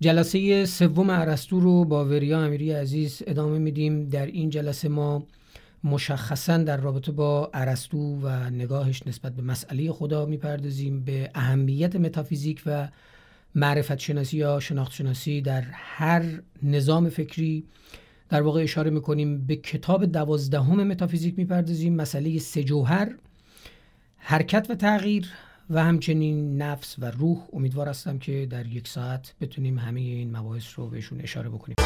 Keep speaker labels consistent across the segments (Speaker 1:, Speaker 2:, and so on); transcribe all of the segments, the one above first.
Speaker 1: جلسه سوم ارسطو رو با وریا امیری عزیز ادامه میدیم. در این جلسه ما مشخصا در رابطه با ارسطو و نگاهش نسبت به مسئله خدا می‌پردازیم. به اهمیت متافیزیک و معرفت شناسی یا شناخت شناسی در هر نظام فکری در واقع اشاره می‌کنیم. به کتاب دوازدهم متافیزیک می‌پردازیم. مسئله سجوهر حرکت و تغییر و همچنین نفس و روح. امیدوار هستم که در یک ساعت بتونیم همه این مباحث رو بهشون اشاره بکنیم.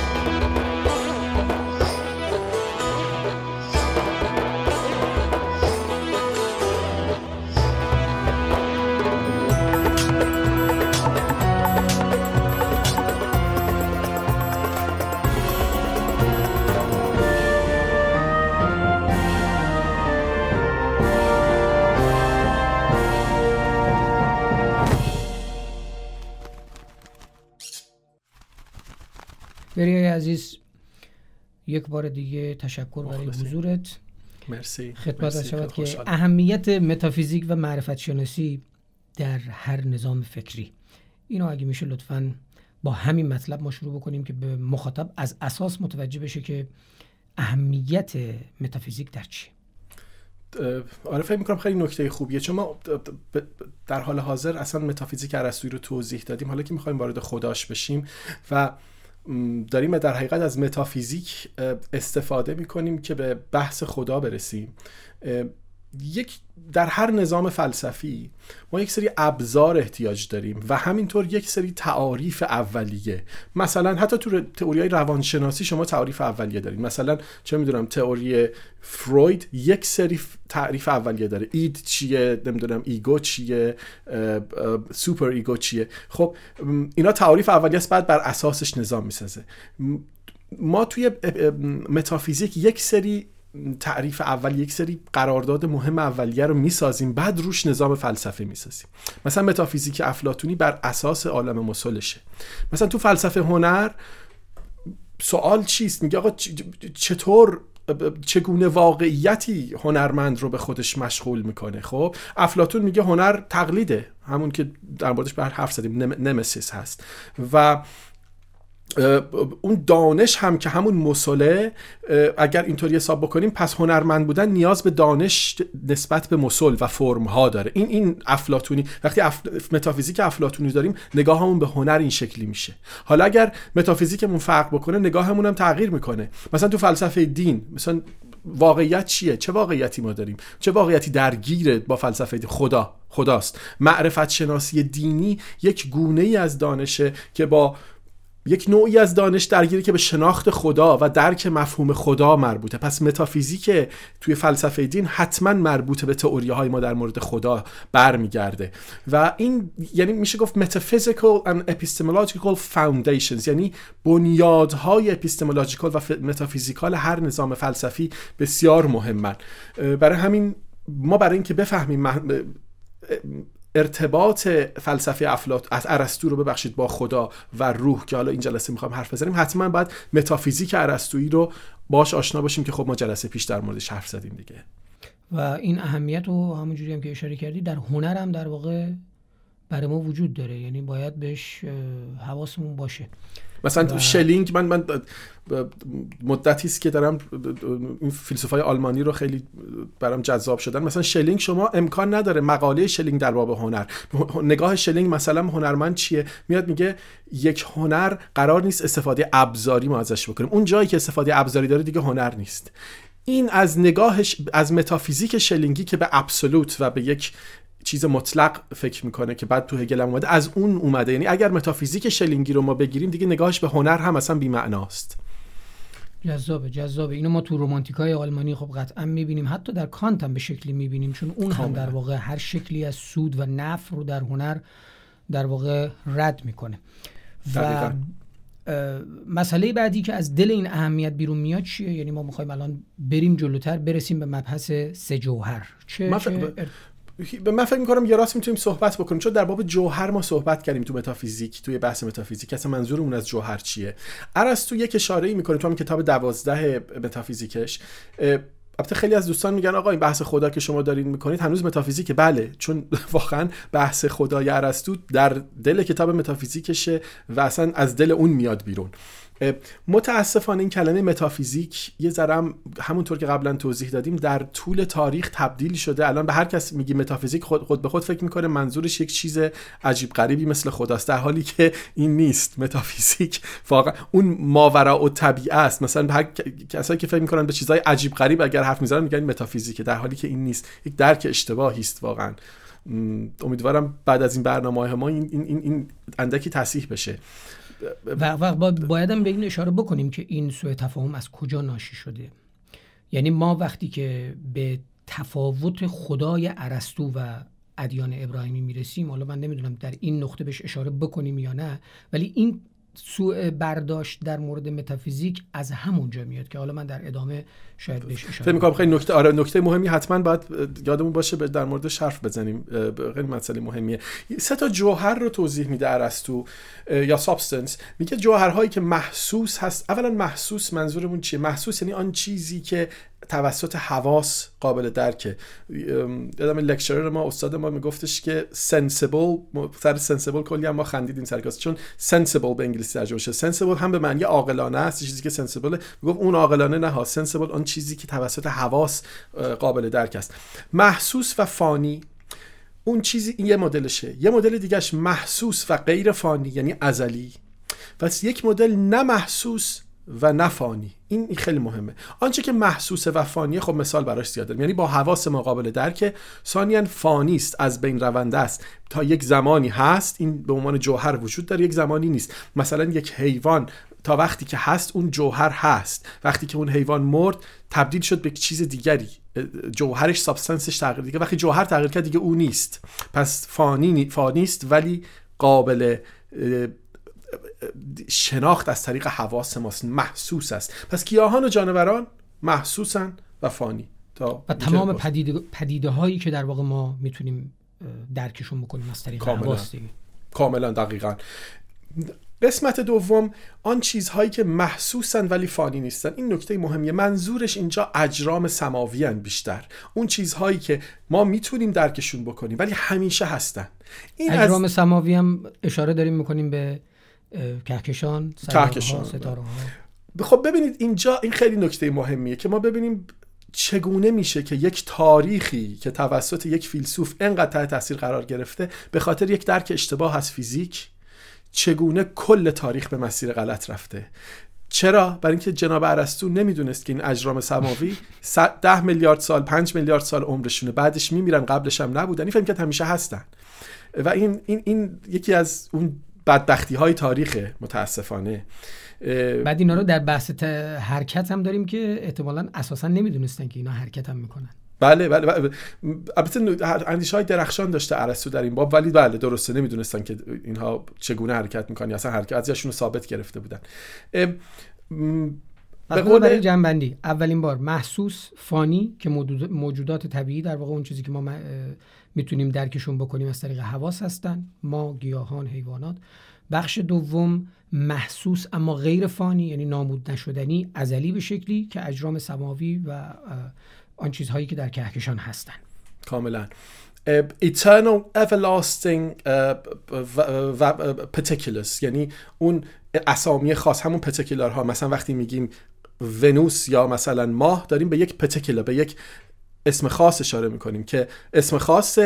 Speaker 1: عزیز یک بار دیگه تشکر برای حضورت.
Speaker 2: مرسی.
Speaker 1: خدمت شود که اهمیت متافیزیک و معرفت شناسی در هر نظام فکری. اینو اگه میشه لطفا با همین مطلب ما شروع بکنیم که به مخاطب از اساس متوجه بشه که اهمیت متافیزیک در چی.
Speaker 2: آره فکر می‌کنم خیلی نکته خوبیه. چون ما در حال حاضر اصلا متافیزیک ارسطویی رو توضیح دادیم. حالا که می‌خوایم وارد خداش بشیم و داریم در حقیقت از متافیزیک استفاده می‌کنیم که به بحث خدا برسیم. یک در هر نظام فلسفی ما یک سری ابزار احتیاج داریم و همینطور یک سری تعاریف اولیه. مثلا حتی تو تئوری های روانشناسی شما تعریف اولیه دارید مثلا چه می‌دونم تئوری فروید یک سری تعریف اولیه داره. اید چیه؟ نمی‌دونم ایگو چیه؟ superego چیه؟ خب اینا تعریف اولیه است بعد بر اساسش نظام می‌سازه. ما توی متافیزیک یک سری تعریف اول یک سری قرارداد مهم اولیه رو می‌سازیم بعد روش نظام فلسفه می‌سازیم. مثلا متافیزیک افلاطونی بر اساس عالم مثلشه. مثلا تو فلسفه هنر سوال چیست؟ میگه آقا چطور چگونه واقعیتی هنرمند رو به خودش مشغول می‌کنه؟ خب افلاطون میگه هنر تقلیده همون که در موردش بر حرف زدیم میمسیس هست. و اون دانش هم که همون مثله اگر اینطوری حساب بکنیم پس هنرمند بودن نیاز به دانش نسبت به مثل و فرم ها داره. این این افلاطونی وقتی اف... متافیزیک افلاطونی داریم نگاهمون به هنر این شکلی میشه. حالا اگر متافیزیکمون فرق بکنه نگاهمون هم تغییر می‌کنه. مثلا تو فلسفه دین مثلا واقعیت چیه؟ چه واقعیتی ما داریم؟ چه واقعیتی درگیره با فلسفه دین؟ خدا خداست. معرفت شناسی دینی یک گونه ای از دانشه که با یک نوعی از دانش درگیری که به شناخت خدا و درک مفهوم خدا مربوطه. پس متافیزیک توی فلسفه دین حتما مربوط به تئوری های ما در مورد خدا برمیگرده. و این یعنی میشه گفت metaphysical and epistemological foundations یعنی بنیادهای epistemological و metaphysical هر نظام فلسفی بسیار مهمن. برای همین ما برای اینکه بفهمیم ارتباط فلسفه افلات از ارسطو رو ببخشید با خدا و روح که حالا این جلسه می‌خوام حرف بزنیم حتما باید متافیزیک ارسطویی رو باش آشنا باشیم که خب ما جلسه پیش در موردش حرف زدیم دیگه.
Speaker 1: و این اهمیت رو همونجوری هم که اشاره کردی در هنر هم در واقع برای ما وجود داره یعنی باید بهش حواسمون باشه.
Speaker 2: مثلا و... شلینگ من من مدتی است که دارم این فیلسوفای آلمانی رو خیلی برام جذاب شدن. مثلا شلینگ شما امکان نداره مقاله شلینگ در باب هنر. نگاه شلینگ مثلا هنرمند چیه؟ میاد میگه یک هنر قرار نیست استفاده ابزاری ما ازش بکنیم. اون جایی که استفاده ابزاری داره دیگه هنر نیست. این از نگاهش از متافیزیک شلینگی که به absolute و به یک چیز مطلق فکر می‌کنه که بعد تو هگل اومده. از اون اومده. یعنی اگر متافیزیک شلینگی رو ما بگیریم دیگه نگاهش به هنر هم اصلا بی‌معناست.
Speaker 1: جذابه جذابه. اینو ما تو رومانتیکای آلمانی خب قطعا می‌بینیم. حتی در کانت هم به شکلی می‌بینیم. چون اون هم در واقع هر شکلی از سود و نفع رو در هنر در واقع رد می‌کنه. و مسئله بعدی که از دل این اهمیت بیرون میاد چیه؟ یعنی ما می‌خوایم الان بریم جلوتر برسیم به مبحث سه جوهر. چه, چه
Speaker 2: من فکر می‌کنم یه راست می‌تونیم صحبت بکنیم. چون در باب جوهر ما صحبت کردیم تو متافیزیک توی بحث متافیزیک. اصلا منظورمون از جوهر چیه؟ تو یک اشاره ای می‌کنه تو هم کتاب دوازده متافیزیکش. البته خیلی از دوستان میگن آقا این بحث خدا که شما دارین می‌کنید هنوز متافیزیکه. بله چون واقعا بحث خدای ارسطو در دل کتاب متافیزیکشه و اصلا از دل اون میاد بیرون. متاسفانه این کلمه متافیزیک یه ذرم همونطور که قبلا توضیح دادیم در طول تاریخ تبدیل شده. الان به هر کس میگی متافیزیک خود, خود به خود فکر می‌کنه منظورش یک چیز عجیب غریبی مثل خداست در حالی که این نیست. متافیزیک واقعا اون ماورا و طبیعه است. مثلا به هر کسایی که فکر می‌کنن به چیزهای عجیب غریب اگر حرف می‌زنن میگن متافیزیکه در حالی که این نیست. یک درک اشتباهی است واقعا. امیدوارم بعد از این برنامه ما این, این, این اندکی تصحیح بشه.
Speaker 1: و, باید به این اشاره بکنیم که این سوء تفاهم از کجا ناشی شده. یعنی ما وقتی که به تفاوت خدای ارسطو و ادیان ابراهیمی می‌رسیم حالا من نمی‌دونم در این نقطه بهش اشاره بکنیم یا نه ولی این سوء برداشت در مورد متافیزیک از همونجا میاد که حالا من در ادامه شاید بهش اشاره
Speaker 2: فکر می‌کنم خیلی نکته آره نکته مهمی حتما باید یادمون باشه در مورد حرف بزنیم. خیلی مسئله مهمیه. سه تا جوهر رو توضیح میده ارسطو یا substance. میگه جوهرهایی که محسوس هست اولا محسوس منظورمون چیه؟ محسوس یعنی آن چیزی که توسط حواس قابل درکه. یادم lecturer ما استاد ما میگفتش که sensible سر sensible کلی هم ما خندیدیم سر کلاس چون sensible به انگلیسی ترجمه شده sensible هم به معنی عاقلانه است چیزی که sensible می‌گفت اون عاقلانه نه ها. sensible آن چیزی که توسط حواس قابل درک است. محسوس و فانی. اون چیزی این یه مدلشه. یه مدل دیگهش محسوس و غیر فانی یعنی ازلی. پس یک مدل نه محسوس و نفانی این خیلی مهمه. آنچه که محسوس و فانیه خب مثال براش زیاد یعنی با حواس ما قابل درکه ثانیا فانی است از بین رونده است. تا یک زمانی هست این به عنوان جوهر وجود داره یک زمانی نیست. مثلا یک حیوان تا وقتی که هست اون جوهر هست. وقتی که اون حیوان مرد تبدیل شد به چیز دیگری. جوهرش سابستنسش تغییر دیگه. وقتی جوهر تغییر کرد دیگه او نیست. پس فانی فانیست ولی قابل شناخت از طریق حواس ماست محسوس است. پس گیاهان و جانوران محسوسن و فانی.
Speaker 1: تا و تمام پدیده, پدیده هایی که در واقع ما می‌تونیم درکشون بکنیم از طریق کاملا. حواس
Speaker 2: کاملا دقیقا. قسمت دوم آن چیزهایی که محسوسن ولی فانی نیستن. این نکته مهمیه. منظورش اینجا اجرام سماوی بیشتر. اون چیزهایی که ما می‌تونیم درکشون بکنیم ولی همیشه هستن.
Speaker 1: این اجرام از... سماوی هم اشاره داریم می‌کنیم به کهکشان کهکشان ستاره
Speaker 2: خب ببینید اینجا این خیلی نکته مهمیه که ما ببینیم چگونه میشه که یک تاریخی که توسط یک فیلسوف انقدر تحت تاثیر قرار گرفته به خاطر یک درک اشتباه از فیزیک چگونه کل تاریخ به مسیر غلط رفته. چرا؟ برای اینکه جناب ارسطو نمی‌دونست که این اجرام سماوی ده میلیارد سال 5 میلیارد سال عمرشونه. بعدش میمیرن قبلش هم نبودن. این که همیشه هستن. و این این این یکی از اون بدبختی های تاریخ متاسفانه.
Speaker 1: بعد اینا رو در بحث حرکت هم داریم که احتمالا اساسا نمی‌دونستن که اینا حرکت هم می‌کنن.
Speaker 2: بله بله, بله. البته اندیشه های درخشان داشته ارسطو در این باب ولی بله درسته نمی‌دونستن که اینها چگونه حرکت می‌کنن اصلا حرکت ازشون ثابت گرفته بودن.
Speaker 1: به قول برای جنبندی اولین بار محسوس فانی که موجودات طبیعی در واقع اون چیزی که ما می‌تونیم درکشون بکنیم از طریق حواس هستن. ما گیاهان حیوانات. بخش دوم محسوس اما غیر فانی یعنی نامود نشدنی ازلی به شکلی که اجرام سماوی و آن چیزهایی که در کهکشان هستن.
Speaker 2: کاملا. eternal everlasting particulars. یعنی اون اسامی خاص همون پتیکولار ها مثلا وقتی میگیم ونوس یا مثلا ماه داریم به یک پتیکولار به یک اسم خاص اشاره می‌کنیم که اسم خاص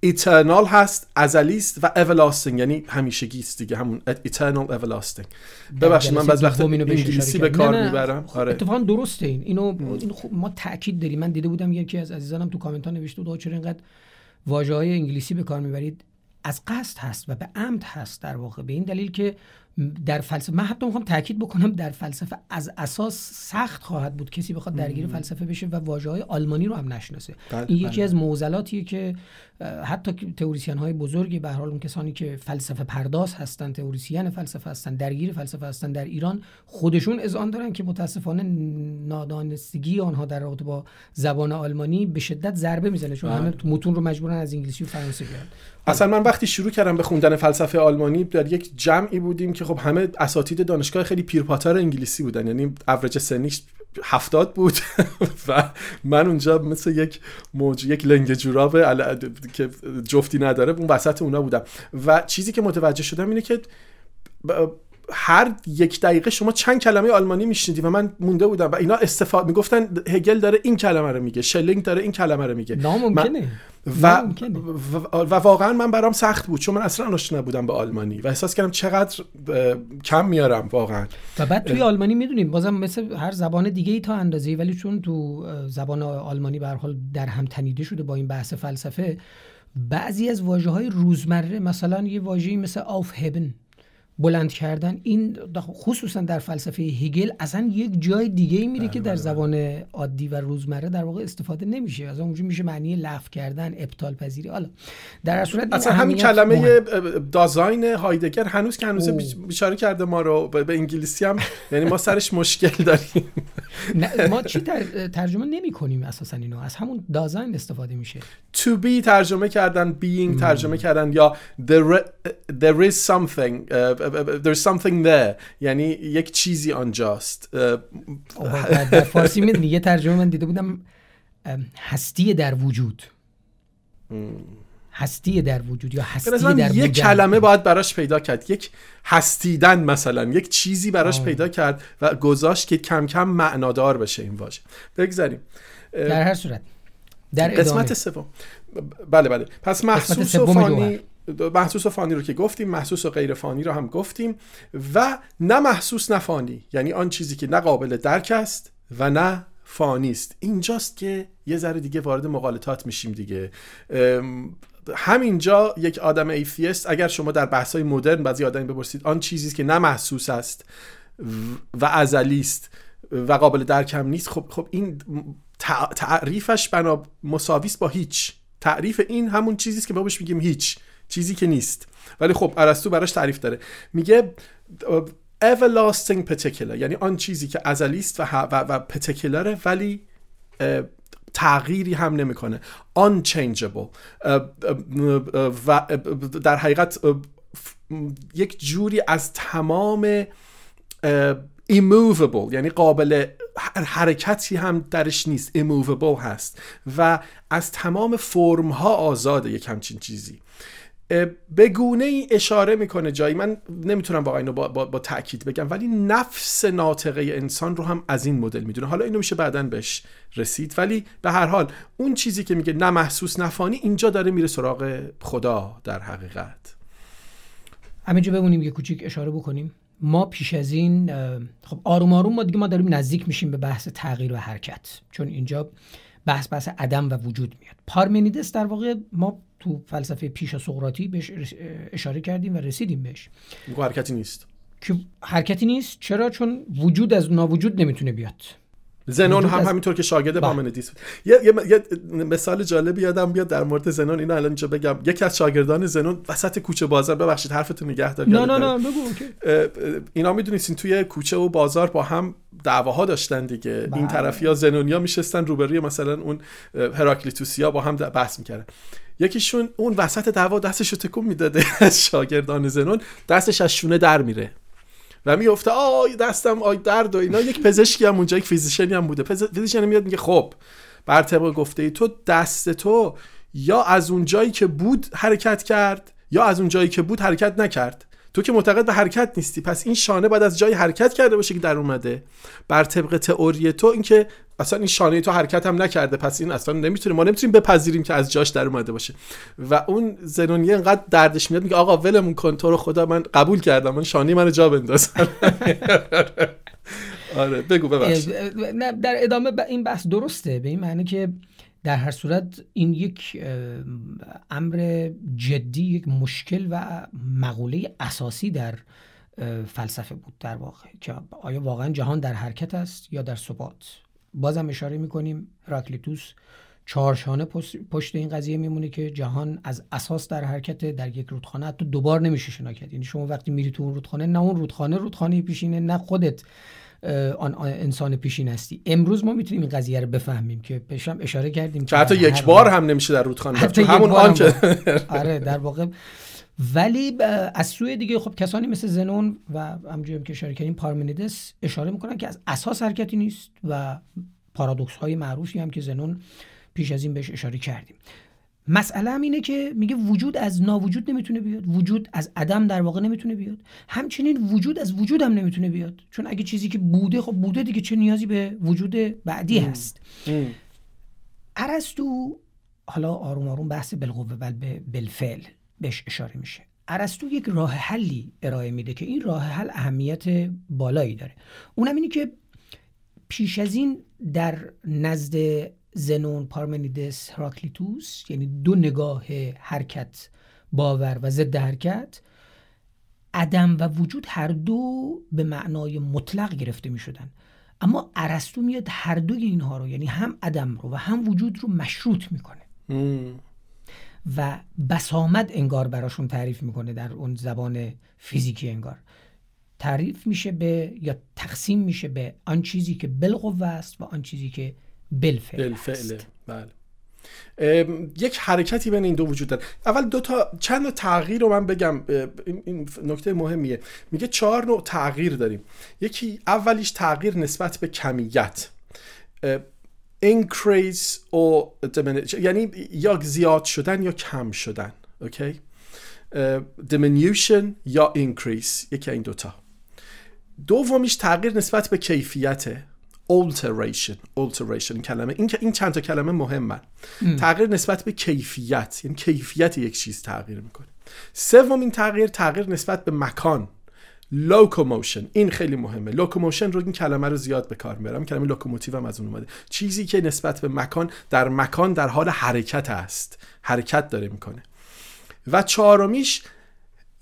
Speaker 2: ایترنال هست ازلی است و everlasting یعنی همیشگی است دیگه همون eternal everlasting. ببخشید من بعضی وقت انگلیسی به کار می‌برم.
Speaker 1: آره. اتفاقا درسته این. اینو این ما تاکید داریم. من دیده بودم یکی از عزیزانم تو کامنت ها نوشته بود چرا اینقدر واژه های انگلیسی به کار می‌برید؟ از قصد هست و به عمد هست در واقع. به این دلیل که در فلسفه من حتی می‌خوام تاکید بکنم در فلسفه از اساس سخت خواهد بود کسی بخواد درگیر فلسفه بشه و واژه های آلمانی رو هم نشناسه بله، این یکی بله. از معضلاتیه که حتی تئوریسین های بزرگی به حال اون کسانی که فلسفه پرداز هستن تئوریسین فلسفه هستن درگیر فلسفه هستن در ایران خودشون اذعان دارن که متاسفانه نادانستگی آنها در رابطه با زبان آلمانی به شدت ضربه می‌زنه چون همه بله. متون رو مجبورن از انگلیسی و فرانسه بیارن
Speaker 2: اصلا من وقتی شروع کردم به خوندن فلسفه آلمانی در یک جمعی بودیم که خب همه اساتید دانشگاه خیلی پیرپاتال انگلیسی بودن یعنی اوریج سنیش هفتاد بود و من اونجا مثل یک موج یک لنگ جوراب که جفتی نداره اون وسط اونا بودم و چیزی که متوجه شدم اینه که هر یک دقیقه شما چند کلمه آلمانی میشنیدی و من مونده بودم و اینا استفاده می‌گفتن هگل داره این کلمه رو میگه شلینگ داره این کلمه رو میگه.
Speaker 1: ناممکنه.
Speaker 2: و, و, و, واقعا من برام سخت بود چون من اصلا آشنا نبودم به آلمانی و احساس کردم چقدر کم میارم واقعا.
Speaker 1: و بعد توی آلمانی می‌دونیم بازم مثل هر زبان دیگه ای تا اندازه ولی چون تو زبان آلمانی به حال در هم تنیده شده با این بحث فلسفه بعضی از واژه های روزمره مثلا یه واژه‌ای مثل آف هبن بلند کردن. این خصوصا در فلسفه هگل اصلا یک جای دیگه ای میره
Speaker 2: بله،
Speaker 1: که در زبان عادی و روزمره در واقع استفاده نمیشه. از اونجا میشه معنی لغو کردن ابطال پذیری. حالا در صورت
Speaker 2: اصلا همین کلمه دازاین هایدگر هنوز که هنوز بیچاره کرده ما رو به انگلیسی هم. یعنی ما سرش مشکل داریم.
Speaker 1: ما چی ترجمه نمی کنیم اساسا اینو. از همون دازاین استفاده میشه.
Speaker 2: To be ترجمه کردن being ترجمه کردن یا there, there is something there's something there. یعنی یک چیزی آنجاست.
Speaker 1: در فارسی می‌دونی یه ترجمه من دیده بودم هستی در وجود. هستی در وجود یا هستی در
Speaker 2: یک کلمه باید براش پیدا کرد. یک هستیدن مثلا یک چیزی براش آه. پیدا کرد و گذاشت که کم کم معنادار بشه این واژه. بگذاریم.
Speaker 1: در هر صورت
Speaker 2: در قسمت سوم. بله بله. پس محسوس و فانی محسوس و فانی رو که گفتیم محسوس و غیر فانی رو هم گفتیم و نه محسوس نه فانی. یعنی آن چیزی که نه قابل درک است و نه فانی است. اینجاست که یه ذره دیگه وارد مقالطات میشیم دیگه. همینجا یک آدم ایفیست اگر شما در بحث های مدرن بعضی آدمی بپرسید آن چیزی که نه محسوس است و ازلی است و قابل درک هم نیست خب خب این تعریفش بنا مساویس با هیچ. تعریف این همون چیزی است که ما بهش میگیم هیچ. چیزی که نیست. ولی خب ارسطو براش تعریف داره. میگه everlasting particular یعنی آن چیزی که ازلی است و, و, و ولی تغییری هم نمی‌کنه. unchangeable و در حقیقت یک جوری از تمام immovable یعنی قابل حرکتی هم درش نیست. immovable هست. و از تمام فرم ها آزاده یک همچین چیزی. به گونه ای اشاره می‌کنه جایی. من نمی‌تونم واقعا اینو با, با, با تاکید بگم ولی نفس ناطقه انسان رو هم از این مدل می‌دونه. حالا اینو میشه بعدا بهش رسید. ولی به هر حال اون چیزی که میگه نه محسوس نفانی اینجا داره میره سراغ خدا در حقیقت.
Speaker 1: همینجا بمونیم یه کوچیک اشاره بکنیم. ما پیش از این خب آروم آروم ما دیگه ما داریم نزدیک میشیم به بحث تغییر و حرکت. چون اینجا بحث بحث عدم و وجود میاد. پارمنیدس در واقع ما تو فلسفه پیش سقراطی بهش اشاره کردیم و رسیدیم بهش.
Speaker 2: حرکتی نیست.
Speaker 1: که حرکتی نیست. چرا؟ چون وجود از ناوجود نمی‌تونه بیاد.
Speaker 2: زنون هم از... همینطور که شاگرد بله. پارمنیدس بود یه،, یه،, یه مثال جالبی یادم بیاد در مورد زنون اینو الان اینجا بگم. یکی از شاگردان زنون وسط کوچه بازار ببخشید حرفتون نگه دار
Speaker 1: نه نه نه بگو
Speaker 2: اینا می‌دونید توی کوچه و بازار با هم دعواها داشتن دیگه. بله. این طرفیا زنونیا میشستن روبروی مثلا اون هراکلیتوسیا با هم بحث می‌کردن. یکیشون اون وسط دعوا دستشو تکون می‌داده. از شاگردان زنون دستش از شونه در میره. و می‌گفته آی دستم آی درد و اینا. یک پزشکی هم اونجا یک physician ی هم بوده. physician میاد میگه خب بر طبق گفته ای تو دست تو یا از اون جایی که بود حرکت کرد یا از اون جایی که بود حرکت نکرد. تو که معتقد به حرکت نیستی. پس این شانه باید از جایی حرکت کرده باشه که در اومده. بر طبق تئوری تو اینکه اصلا این شانه تو حرکت هم نکرده. پس این اصلا نمی‌تونه ما نمی‌تونیم بپذیریم که از جاش در اومده باشه. و اون زنونیه انقدر دردش میاد میگه آقا ولمون کن تو رو خدا من قبول کردم. من شانه منو جا بنداز آره بگو ببخش
Speaker 1: در ادامه این بحث درسته. به این معنی که در هر صورت این یک امر جدی یک مشکل و مقوله اساسی در فلسفه بود در واقع که آیا واقعا جهان در حرکت است یا در ثبات. بازم اشاره می‌کنیم راکلیتوس چهارشانه پشت این قضیه میمونه که جهان از اساس در حرکت در یک رودخانه حتی دوبار نمیشه شنا کرد. یعنی شما وقتی میری تو اون رودخانه نه اون رودخانه رودخانه پیشینه نه خودت. آن انسان پیشین هستی. امروز ما می‌تونیم این قضیه رو بفهمیم که بهشم اشاره کردیم
Speaker 2: که حتی یک بار هم نمیشه در رودخانه حتی همون آن
Speaker 1: آره در واقع. ولی از سوی دیگه خب کسانی مثل زنون و همجوریم که اشاره کردیم پارمنیدس اشاره می‌کنن که از اساس حرکتی نیست و پارادوکس های معروفی هم که زنون پیش از این بهش اشاره کردیم. مسئله هم اینه که میگه وجود از ناوجود نمی‌تونه بیاد وجود از عدم در واقع نمی‌تونه بیاد. همچنین وجود از وجود هم نمی‌تونه بیاد. چون اگه چیزی که بوده خب بوده دیگه چه نیازی به وجود بعدی هست؟ ارسطو حالا آروم آروم بحث بالقوه بل بالفعل بهش اشاره میشه. ارسطو یک راه حلی ارائه میده که این راه حل اهمیت بالایی داره. اونم اینه که پیش از این در نزد زنون پارمنیدس هراکلیتوس یعنی دو نگاه حرکت باور و ضد حرکت عدم و وجود هر دو به معنای مطلق گرفته می شدن اما ارسطو میاد هر دوی اینها رو یعنی هم عدم رو و هم وجود رو مشروط می‌کنه. و بسامد انگار براشون تعریف می‌کنه در اون زبان فیزیکی انگار. تعریف میشه به یا تقسیم میشه به آن چیزی که بالقوه است و آن چیزی که بالفعل بالفعله بله.
Speaker 2: یک حرکتی بین این دو وجود داره. اول دو تا چند تا تغییر رو من بگم این نکته مهمیه. میگه چهار نوع تغییر داریم. یکی اولیش تغییر نسبت به کمیت. increase or diminish یعنی یا زیاد شدن یا کم شدن. اوکی؟ diminution یا increase. یکی این دوتا. دومیش تغییر نسبت به کیفیته. Alteration alteration کلمه. این این چند تا کلمه مهمن. تغییر نسبت به کیفیت. یعنی کیفیت یک چیز تغییر می‌کنه. سومین تغییر تغییر نسبت به مکان. locomotion این خیلی مهمه. locomotion رو این کلمه رو زیاد به کار می‌برم. کلمه لوکوموتیو هم از اون اومده. چیزی که نسبت به مکان در مکان در حال حرکت است. حرکت داره می‌کنه. و چهارمیش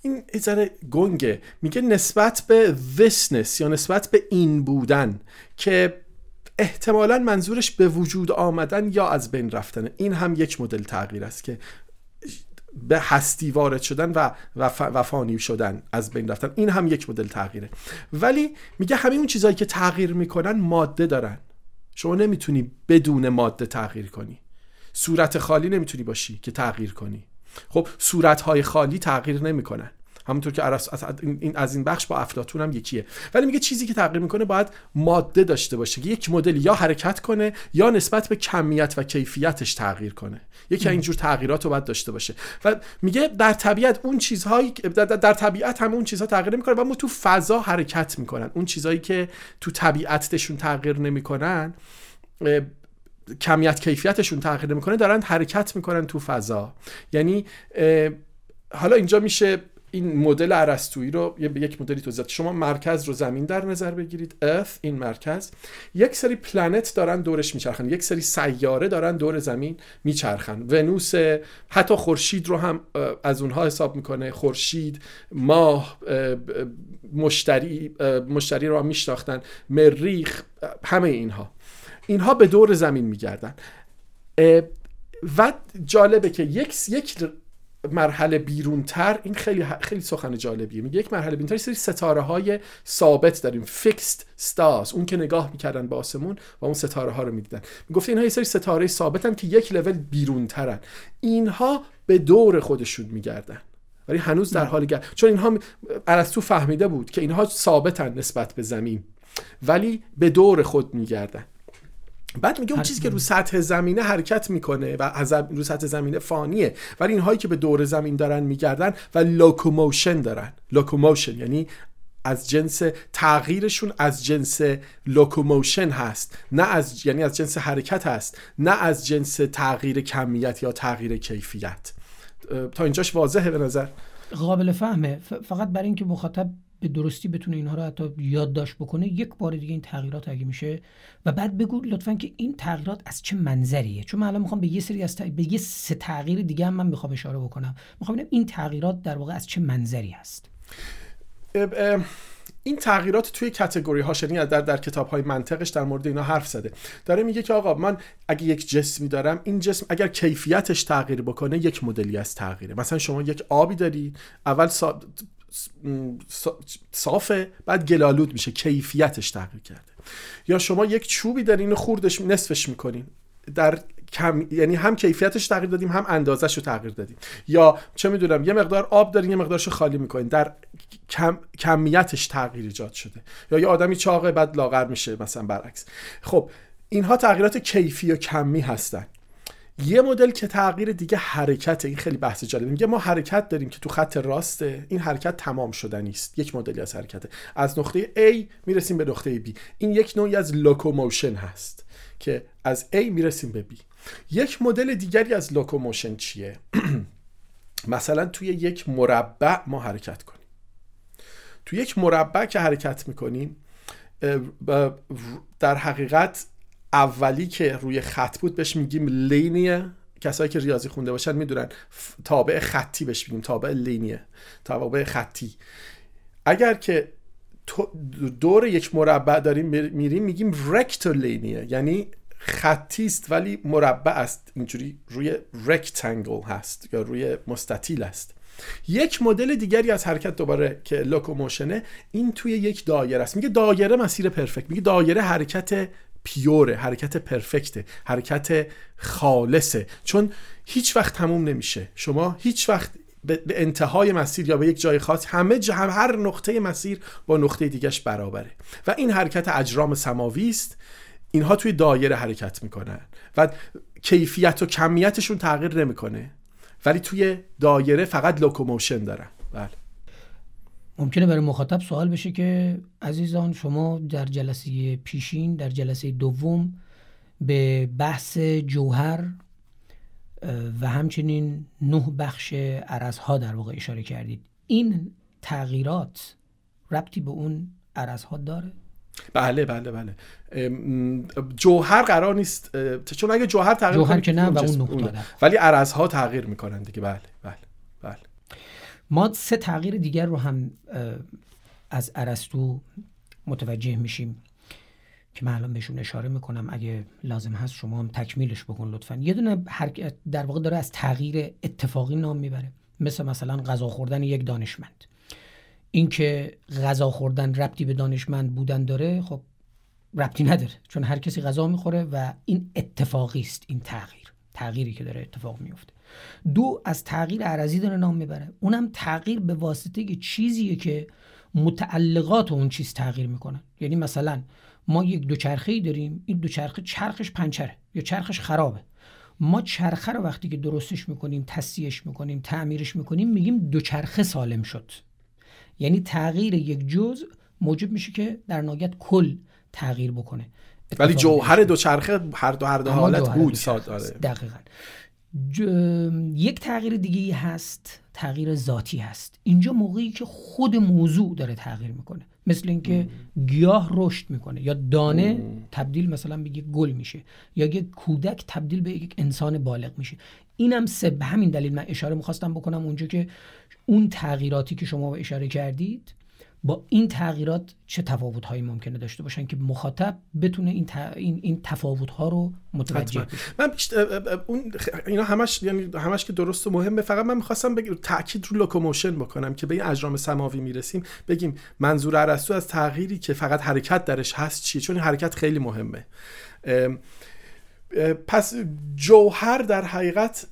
Speaker 2: یه ذره گنگه. میگه نسبت به thisness یا نسبت به این بودن که احتمالا منظورش به وجود آمدن یا از بین رفتن. این هم یک مدل تغییر است که به هستی وارد شدن و و فانی شدن از بین رفتن. این هم یک مدل تغییره. ولی میگه همه اون چیزهایی که تغییر می‌کنن ماده دارن. شما نمی‌تونی بدون ماده تغییر کنی. صورت خالی نمی‌تونی باشی که تغییر کنی. خب صورتهای خالی تغییر نمی‌کنن. همونطور که این از این بخش با افلاطون هم یکیه. ولی میگه چیزی که تغییر می‌کنه باید ماده داشته باشه که یک مدل یا حرکت کنه یا نسبت به کمیت و کیفیتش تغییر کنه. یکی اینجور تغییرات رو باید داشته باشه. و میگه در طبیعت اون چیزهایی در طبیعت هم اون چیزها تغییر نمی‌کنه و ما تو فضا حرکت می‌کنن. اون چیزهایی که تو طبیعتشون تغییر نمی‌کنن کمیت کیفیتشون تغییر نمی‌کنه دارن حرکت می‌کنن تو فضا. یعنی حالا اینجا میشه این مدل ارسطویی رو یک مدلی توضیح شما مرکز رو زمین در نظر بگیرید Earth این مرکز. یک سری پلنت دارن دورش میچرخن. یک سری سیاره دارن دور زمین میچرخن. ونوس حتی خورشید رو هم از اونها حساب می‌کنه. خورشید ماه مشتری مشتری رو هم میشناختن. مریخ همه اینها. اینها به دور زمین میگردن. و جالبه که یک یک مرحله بیرونتر این خیلی خیلی سخن جالبیه. میگه یک مرحله بیرونتر سری ستاره های ثابت داریم. fixed stars اون که نگاه می‌کردن به آسمون و اون ستاره ها رو می‌دیدن. می‌گفت اینها یه سری ستاره ثابتن که یک لول بیرونترن. اینها به دور خودشون میگردن. ولی هنوز در حال گرد چون اینها ارسطو فهمیده بود که اینها ثابتن نسبت به زمین ولی به دور خود میگردن. بعد میگه اون چیزی که رو سطح زمینه حرکت می‌کنه و از رو سطح زمینه فانیه. ولی اینهایی که به دور زمین دارن میگردن و locomotion دارن. locomotion یعنی از جنس تغییرشون از جنس locomotion هست. نه از یعنی از جنس حرکت هست. نه از جنس تغییر کمیت یا تغییر کیفیت. تا اینجاش واضحه به نظر؟
Speaker 1: قابل فهمه. فقط برای اینکه مخاطب به درستی بتونه اینها رو حتی یادداشت بکنه یک بار دیگه این تغییرات اگه میشه. و بعد بگو لطفا که این تغییرات از چه منظریه؟ چون من الان می‌خوام به یه سری از به یه سه تغییر دیگه هم من می‌خوام اشاره بکنم. می‌خوام ببینم این تغییرات در واقع از چه منظری هست؟
Speaker 2: این تغییرات توی کتگوری ها شنی در در کتاب های منطقش در مورد اینا حرف زده. داره میگه که آقا من اگه یک جسمی دارم این جسم اگر کیفیتش تغییر بکنه یک مدلی از تغییره. مثلا شما یک آبی داری اول صافه بعد گلالود میشه کیفیتش تغییر کرده. یا شما یک چوبی در این خوردش نصفش می‌کنین. در کم یعنی هم کیفیتش تغییر دادیم هم اندازش رو تغییر دادیم. یا چه می‌دونم یه مقدار آب داریم یه مقدارش خالی می‌کنیم در کم... کمیتش تغییر ایجاد شده. یا یه آدمی چاقه بعد لاغر میشه مثلا برعکس. خب اینها تغییرات کیفی و کمی هستن. یه مدل که تغییر دیگه حرکت این خیلی بحث جالبه. میگه ما حرکت داریم که تو خط راسته این حرکت تمام شدنی است یک مدلی از حرکته. از نقطه A می‌رسیم به نقطه B. این یک نوعی از locomotion هست که از A می‌رسیم به B. یک مدل دیگری از locomotion چیه؟ مثلا توی یک مربع ما حرکت کنیم. توی یک مربع که حرکت می‌کنیم در حقیقت اولی که روی خط بود بهش میگیم linear کسایی که ریاضی خونده باشن می‌دونن. تابع خطی بهش میگیم تابع linear تابع خطی. اگر که دور یک مربع داریم میریم میگیم rectilinear یعنی خطی است ولی مربع است. اینجوری روی rectangle هست یا روی مستطیل است. یک مدل دیگری از حرکت دوباره که locomotion ه این توی یک دایره است. میگه دایره مسیر perfect میگه دایره حرکت pure ه حرکت perfect ه حرکت خالصه. چون هیچ وقت تموم نمیشه. شما هیچ وقت به انتهای مسیر یا به یک جای خاص همه جا هم هر نقطه مسیر با نقطه دیگهش برابره. و این حرکت اجرام سماوی است. اینها توی دایره حرکت می‌کنن. و کیفیت و کمیتشون تغییر نمی‌کنه. ولی توی دایره فقط locomotion دارن. بله.
Speaker 1: ممکنه برای مخاطب سوال بشه که عزیزان شما در جلسه پیشین در جلسه دوم به بحث جوهر و همچنین نه بخش عرضها در واقع اشاره کردید. این تغییرات ربطی به اون عرضها داره؟
Speaker 2: بله بله بله. جوهر قرار نیست چون اگه جوهر تغییر
Speaker 1: جوهر که نه و اون نقطه
Speaker 2: ولی عرضها تغییر می‌کنن دیگه. بله بله بله.
Speaker 1: ما سه تغییر دیگر رو هم از ارسطو متوجه میشیم که من الان بهشون اشاره می‌کنم. اگه لازم هست شما هم تکمیلش بکن لطفا. یه دونه در واقع داره از تغییر اتفاقی نام می‌بره. مثل مثلا غذا خوردن یک دانشمند. اینکه غذا خوردن ربطی به دانشمند بودن داره خب ربطی نداره چون هر کسی غذا می‌خوره و این اتفاقی است این تغییر. تغییری که داره اتفاق میفته دو از تغییر عرضی داره نام می‌بره. اونم تغییر به واسطه چیزیه که متعلقات اون چیز تغییر می‌کنن یعنی مثلا ما یک دوچرخه ای داریم این دوچرخه چرخش پنچره یا چرخش خرابه. ما چرخه رو وقتی که درستش می‌کنیم تصیحش می‌کنیم تعمیرش می‌کنیم میگیم دوچرخه سالم شد. یعنی تغییر یک جزء موجب میشه که در نهایت کل تغییر بکنه.
Speaker 2: ولی جوهر دوچرخه هر دو هر دو حالت بود
Speaker 1: آره. یک تغییر دیگه هست تغییر ذاتی هست. اینجا موقعی که خود موضوع داره تغییر می‌کنه. مثل اینکه گیاه رشد می‌کنه. یا دانه تبدیل مثلا به یک گل میشه. یا یک کودک تبدیل به یک انسان بالغ میشه. اینم سه به همین دلیل من اشاره می‌خواستم بکنم اونجا که اون تغییراتی که شما اشاره کردید با این تغییرات چه تفاوت هایی ممکنه داشته باشن که مخاطب بتونه این, این, این تفاوت ها رو متوجه بشه؟
Speaker 2: من اون اینا همش یعنی همش که درست و مهمه فقط من می‌خواستم بگم تاکید رو locomotion بکنم که به این اجرام سماوی می‌رسیم. بگیم منظور ارسطو از تغییری که فقط حرکت درش هست چیه؟ چون این حرکت خیلی مهمه. پس جوهر در حقیقت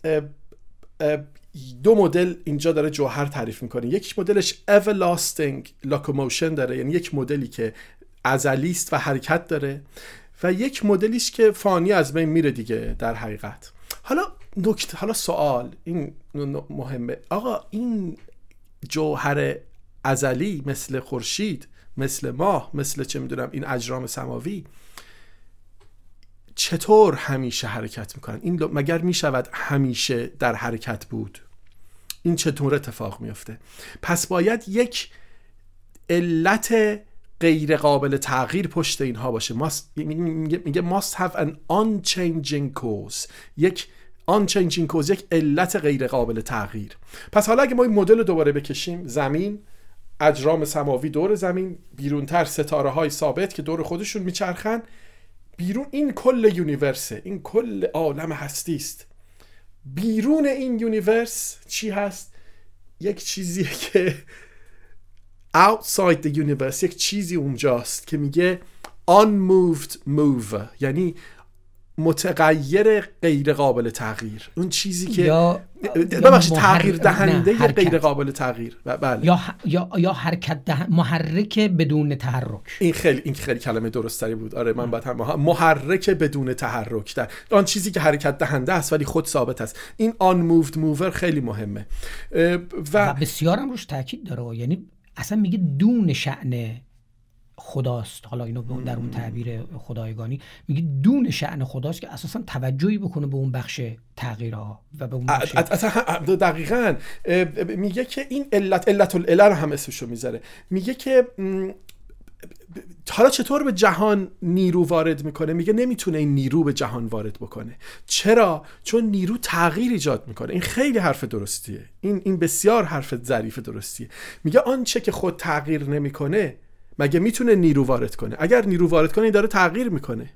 Speaker 2: دو مدل اینجا داره جوهر تعریف می‌کنه. یک مدلش everlasting locomotion داره یعنی یک مدلی که ازلی است و حرکت داره و یک مدلیش که فانی از بین میره دیگه در حقیقت. حالا نکته حالا سوال این مهمه. آقا این جوهر ازلی مثل خورشید مثل ماه مثل چه می‌دونم این اجرام سماوی چطور همیشه حرکت می‌کنن؟ این مگر می‌شود همیشه در حرکت بود؟ این چطور اتفاق میفته پس باید یک علت غیر قابل تغییر پشت اینها باشه. میگه must have an unchanging cause. یک unchanging cause یک علت غیر قابل تغییر. پس حالا اگه ما این مدل رو دوباره بکشیم زمین اجرام سماوی دور زمین بیرونتر ستاره های ثابت که دور خودشون میچرخن بیرون این کل universe ه این کل عالم هستی است بیرون این universe چی هست؟ یک چیزیه که outside the universe یک چیزی اونجاست که میگه unmoved mover یعنی متغیر غیر قابل تغییر. اون چیزی که
Speaker 1: یا
Speaker 2: ببخشید
Speaker 1: یا
Speaker 2: تغییر دهنده
Speaker 1: نه، حرکت.
Speaker 2: غیر قابل تغییر. و بله.
Speaker 1: یا یا یا حرکت ده... محرک بدون تحرک.
Speaker 2: این خیلی این خیلی کلمه درستری بود. آره من باید هم محرک بدون تحرک در آن چیزی که حرکت دهنده است ولی خود ثابت است. این آن موفد موور خیلی مهمه.
Speaker 1: و
Speaker 2: و
Speaker 1: بسیارم روش تاکید داره. یعنی اصلا میگه دون شعن خداست. حالا اینو در اون تعبیر خدایگانی میگه دون شعن خداست که اساسا توجهی بکنه به اون بخش تغییرها و به اون بخش
Speaker 2: دقیقا میگه که این علت علت العله رو هم اسمشو می‌ذاره. میگه که حالا چطور به جهان نیرو وارد می‌کنه؟ میگه نمی‌تونه این نیرو به جهان وارد بکنه. چرا؟ چون نیرو تغییر ایجاد می‌کنه. این خیلی حرف درستیه. این این بسیار حرف ظریف درستیه. میگه آنچه که خود تغییر نمی‌کنه مگه می‌تونه نیرو وارد کنه؟ اگر نیرو وارد کنه داره تغییر می‌کنه.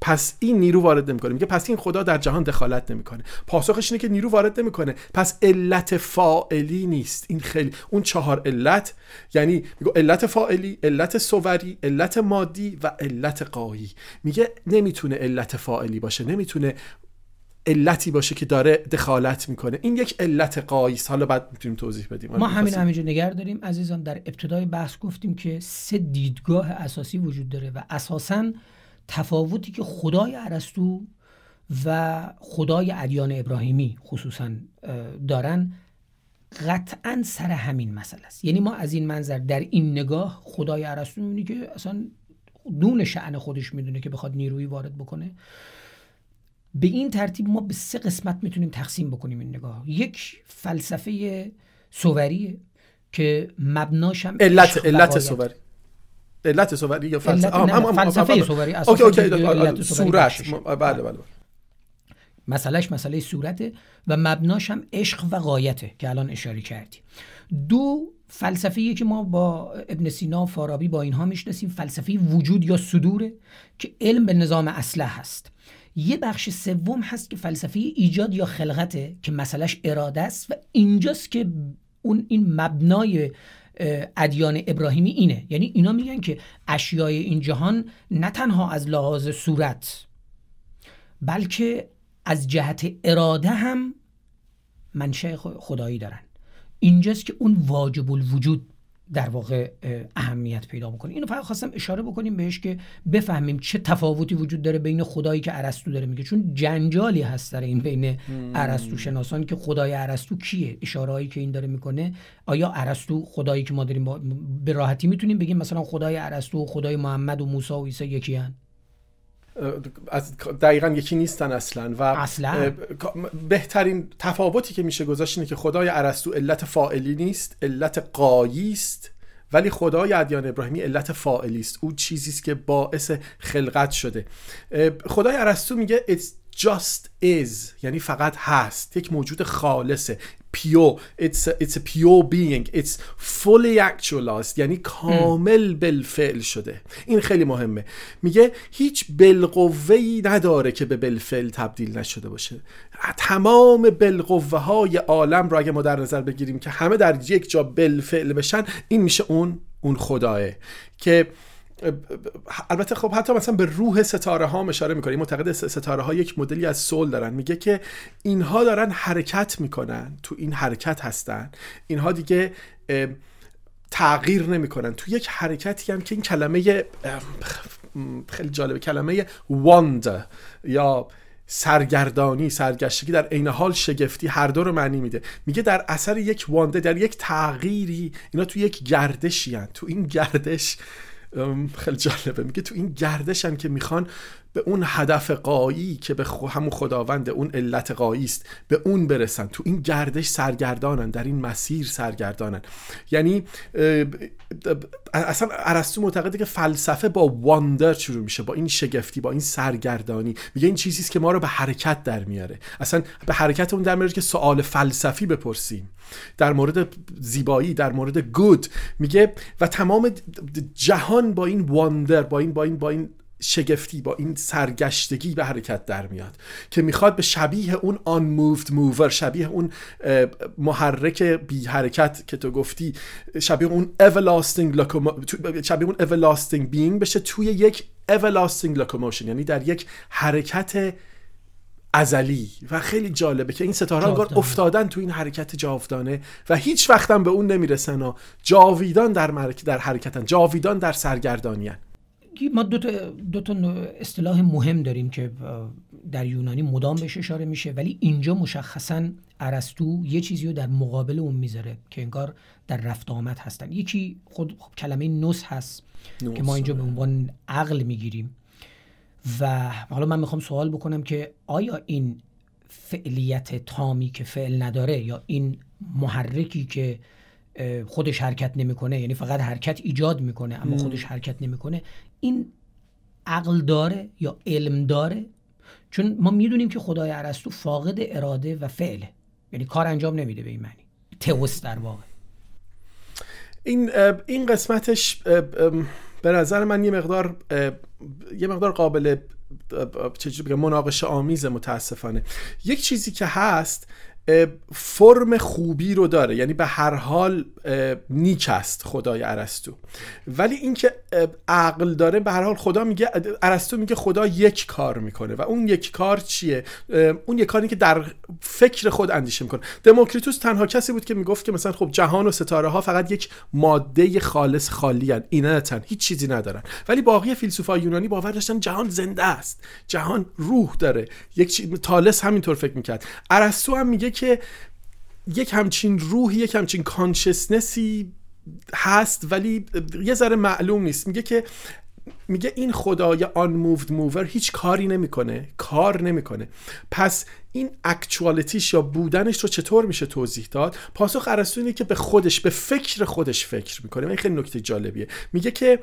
Speaker 2: پس این نیرو وارد نمی‌کنه. میگه پس این خدا در جهان دخالت نمی‌کنه. پاسخش اینه که نیرو وارد نمی‌کنه. پس علت فاعلی نیست. این خیلی اون چهار علت یعنی میگه علت فاعلی علت صوری علت مادی و علت قایی. میگه نمی‌تونه علت فاعلی باشه. نمی‌تونه علتی باشه که داره دخالت می‌کنه. این یک علت قایی است حالا بعد می‌تونیم توضیح بدیم.
Speaker 1: ما همین همینجا نگر داریم. عزیزان در ابتدای بحث گفتیم که سه دیدگاه اساسی وجود داره و اساسا تفاوتی که خدای ارسطو و خدای ادیان ابراهیمی خصوصا دارن قطعا سر همین مسئله است. یعنی ما از این منظر در این نگاه خدای ارسطو می‌بینی که اصلا دون شعن خودش می‌دونه که بخواد نیرویی وارد بکنه. به این ترتیب ما به سه قسمت می‌تونیم تقسیم بکنیم این نگاه یک فلسفه سوریه که مبناش هم
Speaker 2: علت علت سوری علت سوری یا فلسفه؟
Speaker 1: علت نه، فلسفه سوری okay okay
Speaker 2: صورت. بله بله.
Speaker 1: مسئلهش مسئله صورته و مبناش هم عشق و غایته که الان اشاره کردی. دو فلسفه که ما با ابن سینا فارابی با اینها می‌شناسیم فلسفه وجود یا صدوره که علم به نظام اصلح هست. یه بخش سوم هست که فلسفه ایجاد یا خلقته که مسئلهش اراده است و اینجاست که اون این مبنای ادیان ابراهیمی اینه. یعنی اینا میگن که اشیای این جهان نه تنها از لحاظ صورت بلکه از جهت اراده هم منشأ خدایی دارن. اینجاست که اون واجب الوجود در واقع اه، اهمیت پیدا می‌کنه اینو فقط خواستم اشاره بکنیم بهش که بفهمیم چه تفاوتی وجود داره بین خدایی که ارسطو داره میگه. چون جنجالی هست در این بین ارسطو شناسان که خدای ارسطو کیه. اشارهایی که این داره می‌کنه. آیا ارسطو خدایی که ما داریم به راحتی می‌تونیم بگیم مثلا خدای ارسطو و خدای محمد و موسی و عیسی یکی هن؟
Speaker 2: از دقیقا یکی نیستن اصلا و
Speaker 1: اصلاً.
Speaker 2: بهترین تفاوتی که میشه گذاشت اینه که خدای ارسطو علت فاعلی نیست علت قایی است ولی خدای ادیان ابراهیمی علت فاعلی است. او چیزی است که باعث خلقت شده. خدای ارسطو میگه it's just is یعنی فقط هست یک موجود خالصه. Pure it's a, it's a pure being. It's fully actualized. یعنی کامل بالفعل شده. این خیلی مهمه. میگه هیچ بالقوه‌ای نداره که به بالفعل تبدیل نشده باشه. تمام بالقوه های عالم رو اگه ما در نظر بگیریم که همه در یک جا بالفعل بشن این میشه اون اون خداه که البته خب حتی مثلا به روح ستاره ها اشاره می‌کنه. معتقد ستاره ها یک مدلی از سول دارن. میگه که اینها دارن حرکت می‌کنن. تو این حرکت هستن. اینها دیگه تغییر نمی‌کنن. تو یک حرکتی هم که این کلمه خیلی جالبه. کلمه واند یا سرگردانی سرگشتگی در عین حال شگفتی هر دو رو معنی میده. میگه در اثر یک وانده در یک تغییری اینا تو یک گردشی هن. تو این گردش خیلی جالبه. میگه تو این گردش هم که می‌خوان به اون هدف قایی که به همون خداوند اون علت قایی است به اون برسن. تو این گردش سرگردانن در این مسیر سرگردانن. یعنی اصلا ارسطو معتقده که فلسفه با واندر شروع میشه با این شگفتی با این سرگردانی. میگه این چیزی است که ما رو به حرکت در میاره. اصلا به حرکت اون در میاره که سوال فلسفی بپرسیم. در مورد زیبایی در مورد گود میگه و تمام جهان با این واندر با این با این با این شگفتی با این سرگشتگی به حرکت در میاد که می‌خواد به شبیه اون آن موفد موور شبیه اون محرک بی حرکت که تو گفتی شبیه اون everlasting شبیه اون everlasting being بشه توی یک everlasting locomotion یعنی در یک حرکت ازلی. و خیلی جالبه که این ستاره انگار افتادن تو این حرکت جاودانه و هیچ وقتم به اون نمی‌رسن و جاویدان در, در حرکتن جاویدان در سرگردانیان
Speaker 1: ما دو تا, دو تا اصطلاح مهم داریم که در یونانی مدام بهش اشاره میشه ولی اینجا مشخصا ارسطو یه چیزی رو در مقابل اون می‌ذاره که انگار در رفت آمد هستن. یکی خود خب کلمه نوس هست که ما اینجا به آره. عنوان عقل می‌گیریم. و حالا من می‌خوام سوال بکنم که آیا این فعلیت تامی که فعل نداره یا این محرکی که خودش حرکت نمی‌کنه یعنی فقط حرکت ایجاد می‌کنه اما خودش حرکت نمی‌کنه این عقل داره یا علم داره؟ چون ما می‌دونیم که خدای ارسطو فاقد اراده و فعله. یعنی کار انجام نمیده به این معنی. تئوس در واقع.
Speaker 2: این این قسمتش به نظر من یه مقدار یه مقدار قابل چجوری بگم مناقشه آمیز متاسفانه. یک چیزی که هست فرم خوبی رو داره. یعنی به هر حال نیک است خدای ارسطو. ولی اینکه عقل داره به هر حال خدا میگه ارسطو میگه خدا یک کار می‌کنه. و اون یک کار چیه؟ اون یک کاری که در فکر خود اندیشه می‌کنه. دموکریتوس تنها کسی بود که می‌گفت که مثلا خب جهان و ستاره ها فقط یک ماده خالص خالی هن. اینتن هیچ چیزی ندارن. ولی باقی فیلسوفای یونانی باور داشتن جهان زنده است. جهان روح داره. یک چیز تالس همینطور فکر می‌کرد. ارسطو هم میگه که یک همچین روح یک همچین کانشسنسی هست ولی یه ذره معلوم نیست. میگه که میگه این خدای آن موفد موور هیچ کاری نمی‌کنه. کار نمی‌کنه. پس این اکچوالتیش یا بودنش رو چطور میشه توضیح داد؟ پاسخ ارسطو اینه که به خودش به فکر خودش فکر می‌کنه. این خیلی نکته جالبیه. میگه که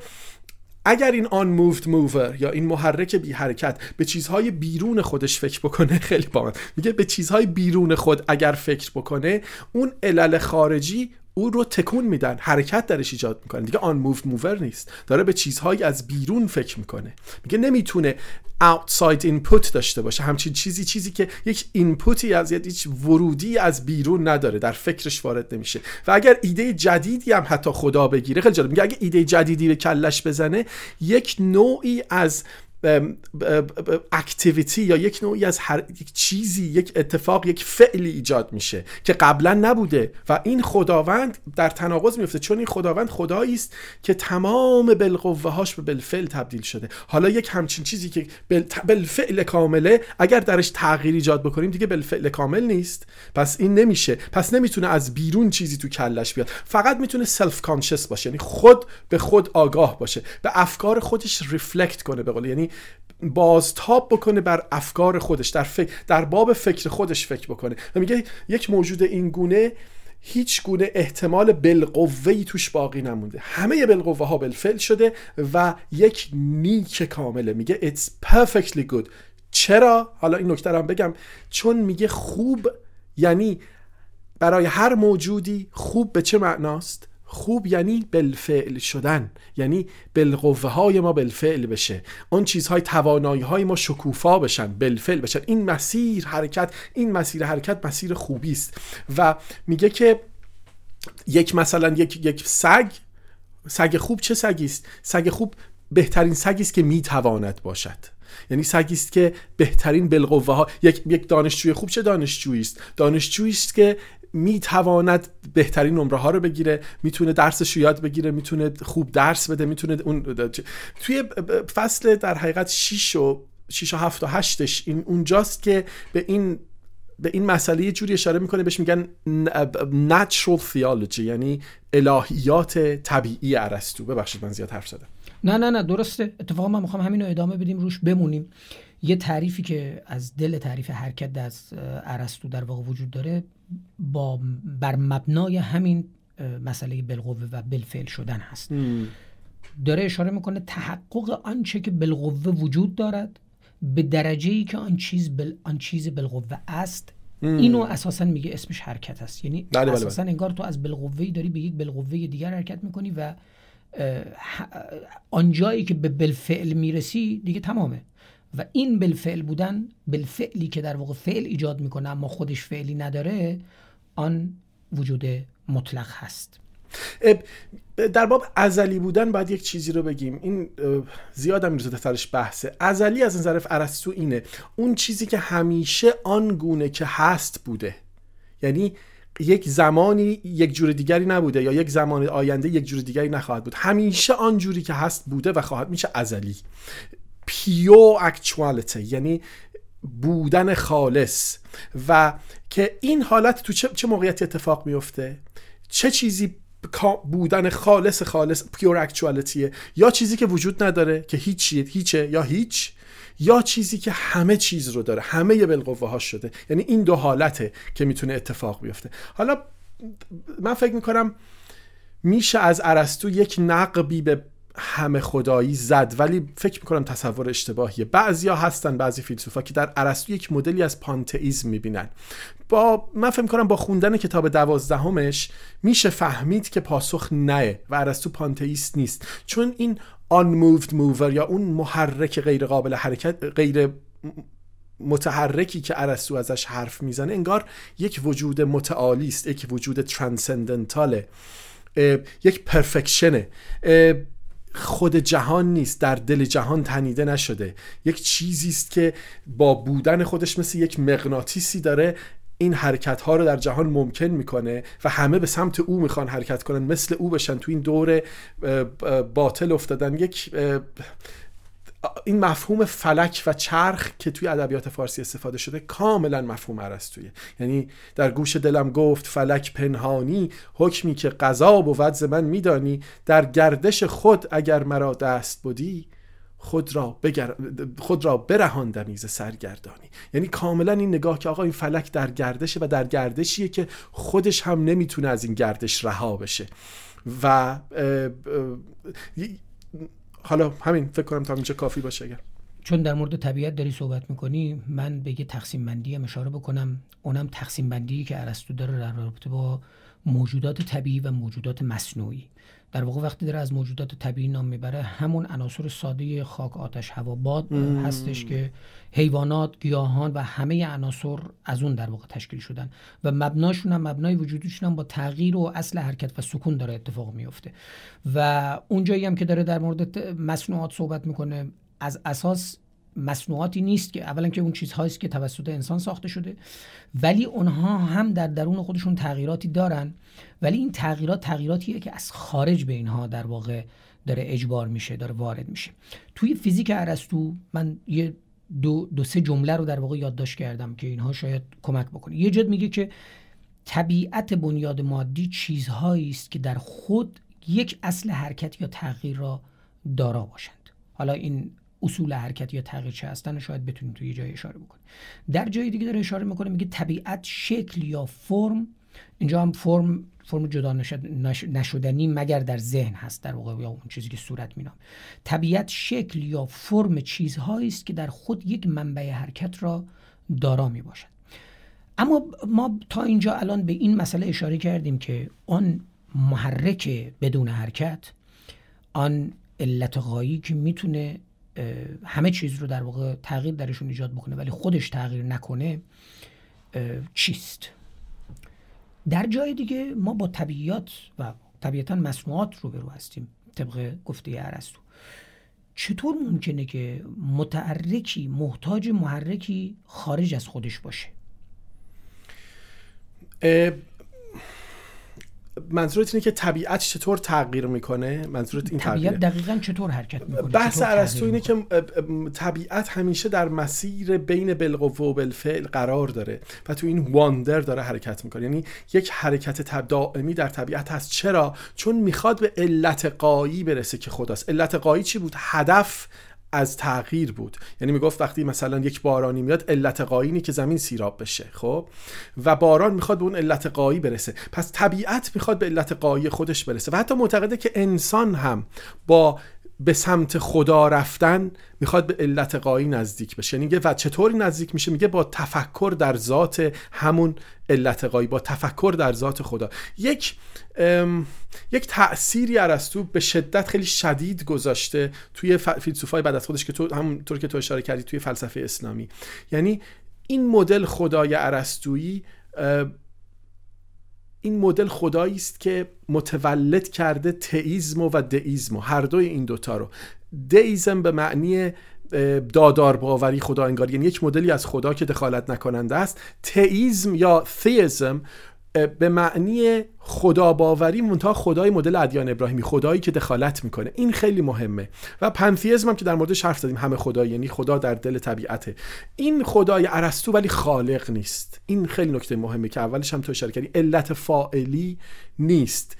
Speaker 2: اگر این unmoved mover یا این محرک بی حرکت به چیزهای بیرون خودش فکر بکنه خیلی با میگه به چیزهای بیرون خود اگر فکر بکنه اون علل خارجی او رو تکون میدن حرکت درش ایجاد می‌کنه. دیگه unmoved mover نیست. داره به چیزهایی از بیرون فکر می‌کنه. میگه نمی‌تونه outside input داشته باشه. همچین چیزی چیزی که یک input ی از هیچ ورودی از بیرون نداره. در فکرش وارد نمیشه. و اگر ایده جدیدی هم حتی خدا بگیره خیلی جالب. میگه اگه ایده جدیدی به کلش بزنه یک نوعی از اکتیویتی یا یک نوعی از هر یک چیزی یک اتفاق یک فعلی ایجاد میشه که قبلا نبوده و این خداوند در تناقض میفته چون این خداوند خدایی است که تمام بالقوه هاش به بالفعل تبدیل شده. حالا یک همچین چیزی که بالفعل کامله اگر درش تغییر ایجاد بکنیم دیگه بالفعل کامل نیست. پس این نمیشه. پس نمی‌تونه از بیرون چیزی تو کلش بیاد. فقط می‌تونه self conscious باشه. یعنی خود به خود آگاه باشه. به افکار خودش reflect کنه به قول. یعنی بازتاب بکنه بر افکار خودش در فکر در باب فکر خودش فکر بکنه. و میگه یک موجود این گونه هیچ گونه احتمال بالقوه توش باقی نمونده. همه بالقوه ها بالفعل شده و یک نیک کامله. میگه it's perfectly good. چرا؟ حالا این نکته هم بگم. چون میگه خوب یعنی برای هر موجودی خوب به چه معناست؟ خوب یعنی بالفعل شدن یعنی بالقوه های ما بالفعل بشه. اون چیزهای توانایی های ما شکوفا بشن بالفعل بشن. این مسیر حرکت این مسیر حرکت مسیر خوبی است و میگه که یک مثلا یک یک سگ سگ خوب چه سگی است سگ خوب بهترین سگی است که می‌تواند باشد. یعنی سگی است که بهترین بالقوه ها یک یک دانشجوی خوب چه دانشجویی است دانشجویی است که می‌تواند بهترین نمره ها رو بگیره می‌تونه درسش رو یاد بگیره می‌تونه خوب درس بده می‌تونه اون توی فصل در حقیقت 6 و 6 و 7 و 8 این اونجاست که به این به این مسئله یه جوری اشاره می‌کنه بهش میگن natural theology یعنی الهیات طبیعی ارسطو. ببخشید من زیاد حرف زدم.
Speaker 1: نه نه نه درسته. اتفاقا من می‌خوام همین رو ادامه بدیم روش بمونیم. یه تعریفی که از دل تعریف حرکت از ارسطو در واقع وجود داره با بر مبنای همین مسئله بالقوه و بالفعل شدن هست. داره اشاره می‌کنه تحقق آنچه که بالقوه وجود دارد به درجه ای که آن چیز بل آن چیز بالقوه است. اینو اساسا میگه اسمش حرکت است. یعنی بله, بله،, بله. اساسا انگار تو از بالقوه داری به یک بالقوه دیگر حرکت می‌کنی و آنجایی که به بالفعل می‌رسی دیگه تمامه. و این بالفعل بودن بالفعلی که در واقع فعل ایجاد می‌کنه اما خودش فعلی نداره آن وجود مطلق هست.
Speaker 2: در باب ازلی بودن باید یک چیزی رو بگیم. این زیاد هم ترش بحثه. ازلی از نظر ارسطو اینه اون چیزی که همیشه آن گونه که هست بوده. یعنی یک زمانی یک جور دیگری نبوده یا یک زمان آینده یک جور دیگری نخواهد بود. همیشه آن جوری که هست بوده و خواهد میشه ازلی. پیو اکچوالته یعنی بودن خالص. و که این حالت تو چه, چه موقعیتی اتفاق میفته چه چیزی بودن خالص خالص پیور اکچوالتیه یا چیزی که وجود نداره که هیچیه هیچه یا هیچ یا چیزی که همه چیز رو داره همه بالقوه ها شده. یعنی این دو حالته که می‌تونه اتفاق بیفته. حالا من فکر می‌کنم میشه از ارسطو یک نقبی به همه خدایی زد ولی فکر می‌کنم تصور اشتباهیه. بعضیا هستن بعضی فیلسوفا که در ارسطو یک مدلی از پانتئیسم می‌بینن. با من فکر می‌کنم با خوندن کتاب دوازدهمش میشه فهمید که پاسخ نه و ارسطو پانتئیست نیست. چون این unmoved mover یا اون محرک غیر قابل حرکت غیر متحرکی که ارسطو ازش حرف می‌زنه انگار یک وجود متعالی است یک وجود ترانسندنتاله یک پرفکشنه خود جهان نیست در دل جهان تنیده نشده. یک چیزی است که با بودن خودش مثل یک مغناطیسی داره. این حرکت ها رو در جهان ممکن می‌کنه و همه به سمت او می‌خوان حرکت کنن. مثل او بشن تو این دور باطل افتادن. یک این مفهوم فلک و چرخ که توی ادبیات فارسی استفاده شده کاملا مفهوم ارسطویه یعنی در گوش دلم گفت فلک پنهانی حکمی که قضا بود ز من میدانی در گردش خود اگر مرا دست بودی خود را, بگر... خود را برهاندمی ز سرگردانی. یعنی کاملا این نگاه که آقا این فلک در گردشه و در گردشیه که خودش هم نمی‌تونه از این گردش رها بشه. و حالا همین فکر کنم تا اینجا کافی باشه اگر.
Speaker 1: چون در مورد طبیعت داری صحبت می‌کنی من به یه تقسیم بندی هم اشاره بکنم. اونم تقسیم بندی که ارسطو داره در رابطه با موجودات طبیعی و موجودات مصنوعی. در واقع وقتی داره از موجودات طبیعی نام می‌بره همون عناصر ساده خاک آتش هوا باد هستش که حیوانات گیاهان و همه عناصر از اون در واقع تشکیل شدن. و مبناشون هم مبنای وجودشون هم با تغییر و اصل حرکت و سکون داره اتفاق میفته و اونجایی هم که داره در مورد مصنوعات صحبت می‌کنه از اساس مصنوعاتی نیست که اولا که اون چیزهایی که توسط انسان ساخته شده ولی اونها هم در درون خودشون تغییراتی دارن. ولی این تغییرات تغییراتیه که از خارج به اینها در واقع داره اجبار میشه داره وارد میشه. توی فیزیک ارسطو من یه دو, دو سه جمله رو در واقع یادداشت کردم که اینها شاید کمک بکنه. یه جد میگه که طبیعت بنیاد مادی چیزهایی است که در خود یک اصل حرکت یا تغییر را دارا باشند. حالا این اصول حرکت یا تغییر چه هستن شاید بتونیم توی جای اشاره بکنیم. در جای دیگه داره اشاره می‌کنه میگه طبیعت شکل یا فرم. اینجا هم فرم فرم جدا نشدنی مگر در ذهن هست در واقع یا اون چیزی که صورت مینام طبیعت شکل یا فرم چیزهایی است که در خود یک منبع حرکت را دارا می باشد اما ما تا اینجا الان به این مسئله اشاره کردیم که آن محرک بدون حرکت آن علت غایی که می‌تونه همه چیز رو در واقع تغییر درشون ایجاد بکنه ولی خودش تغییر نکنه چیست؟ در جای دیگه ما با طبیعت و طبیعتا مصنوعات روبرو هستیم طبق گفته ارسطو. چطور ممکنه که متحرکی محتاج محرکی خارج از خودش باشه؟
Speaker 2: منظورت اینه که طبیعت چطور تغییر می‌کنه؟ منظورت این
Speaker 1: طبیعت دقیقا چطور حرکت می‌کنه؟
Speaker 2: بحث ارسطو اینه که طبیعت همیشه در مسیر بین بالقوه و بالفعل قرار داره و تو این واندر داره حرکت می‌کنه. یعنی یک حرکت دائمی در طبیعت هست. چرا؟ چون می‌خواد به علت قایی برسه که خداست. علت قایی چی بود؟ هدف از تغییر بود. یعنی می‌گفت وقتی مثلا یک بارانی میاد علت قایی که زمین سیراب بشه خب؟ و باران می‌خواد به اون علت قایی برسه. پس طبیعت می‌خواد به علت قایی خودش برسه. و حتی معتقده که انسان هم با به سمت خدا رفتن می‌خواد به علت قایی نزدیک بشه. یعنی و چطوری نزدیک میشه؟ میگه با تفکر در ذات همون علت قایی با تفکر در ذات خدا. یک یک تأثیری ارسطو به شدت خیلی شدید گذاشته توی فیلسوفای بعد از خودش که تو همونطور که تو اشاره کردی توی فلسفه اسلامی. یعنی این مدل خدای ارسطویی این مدل خدایی است که متولد کرده تئیزم و دئیزم هر دوی این دوتا رو. دئیزم به معنی دادار باوری خدا انگار. یعنی یک مدلی از خدا که دخالت نکننده است. تئیزم یا تئیزم به معنی خدا باوری منتها خدای مدل ادیان ابراهیمی خدایی که دخالت می‌کنه. این خیلی مهمه. و پنتیزم هم که در موردش حرف زدیم همه خدا یعنی خدا در دل طبیعته. این خدای ارسطو ولی خالق نیست. این خیلی نکته مهمه که اولش هم تو اشاره کردی. علت فائلی نیست.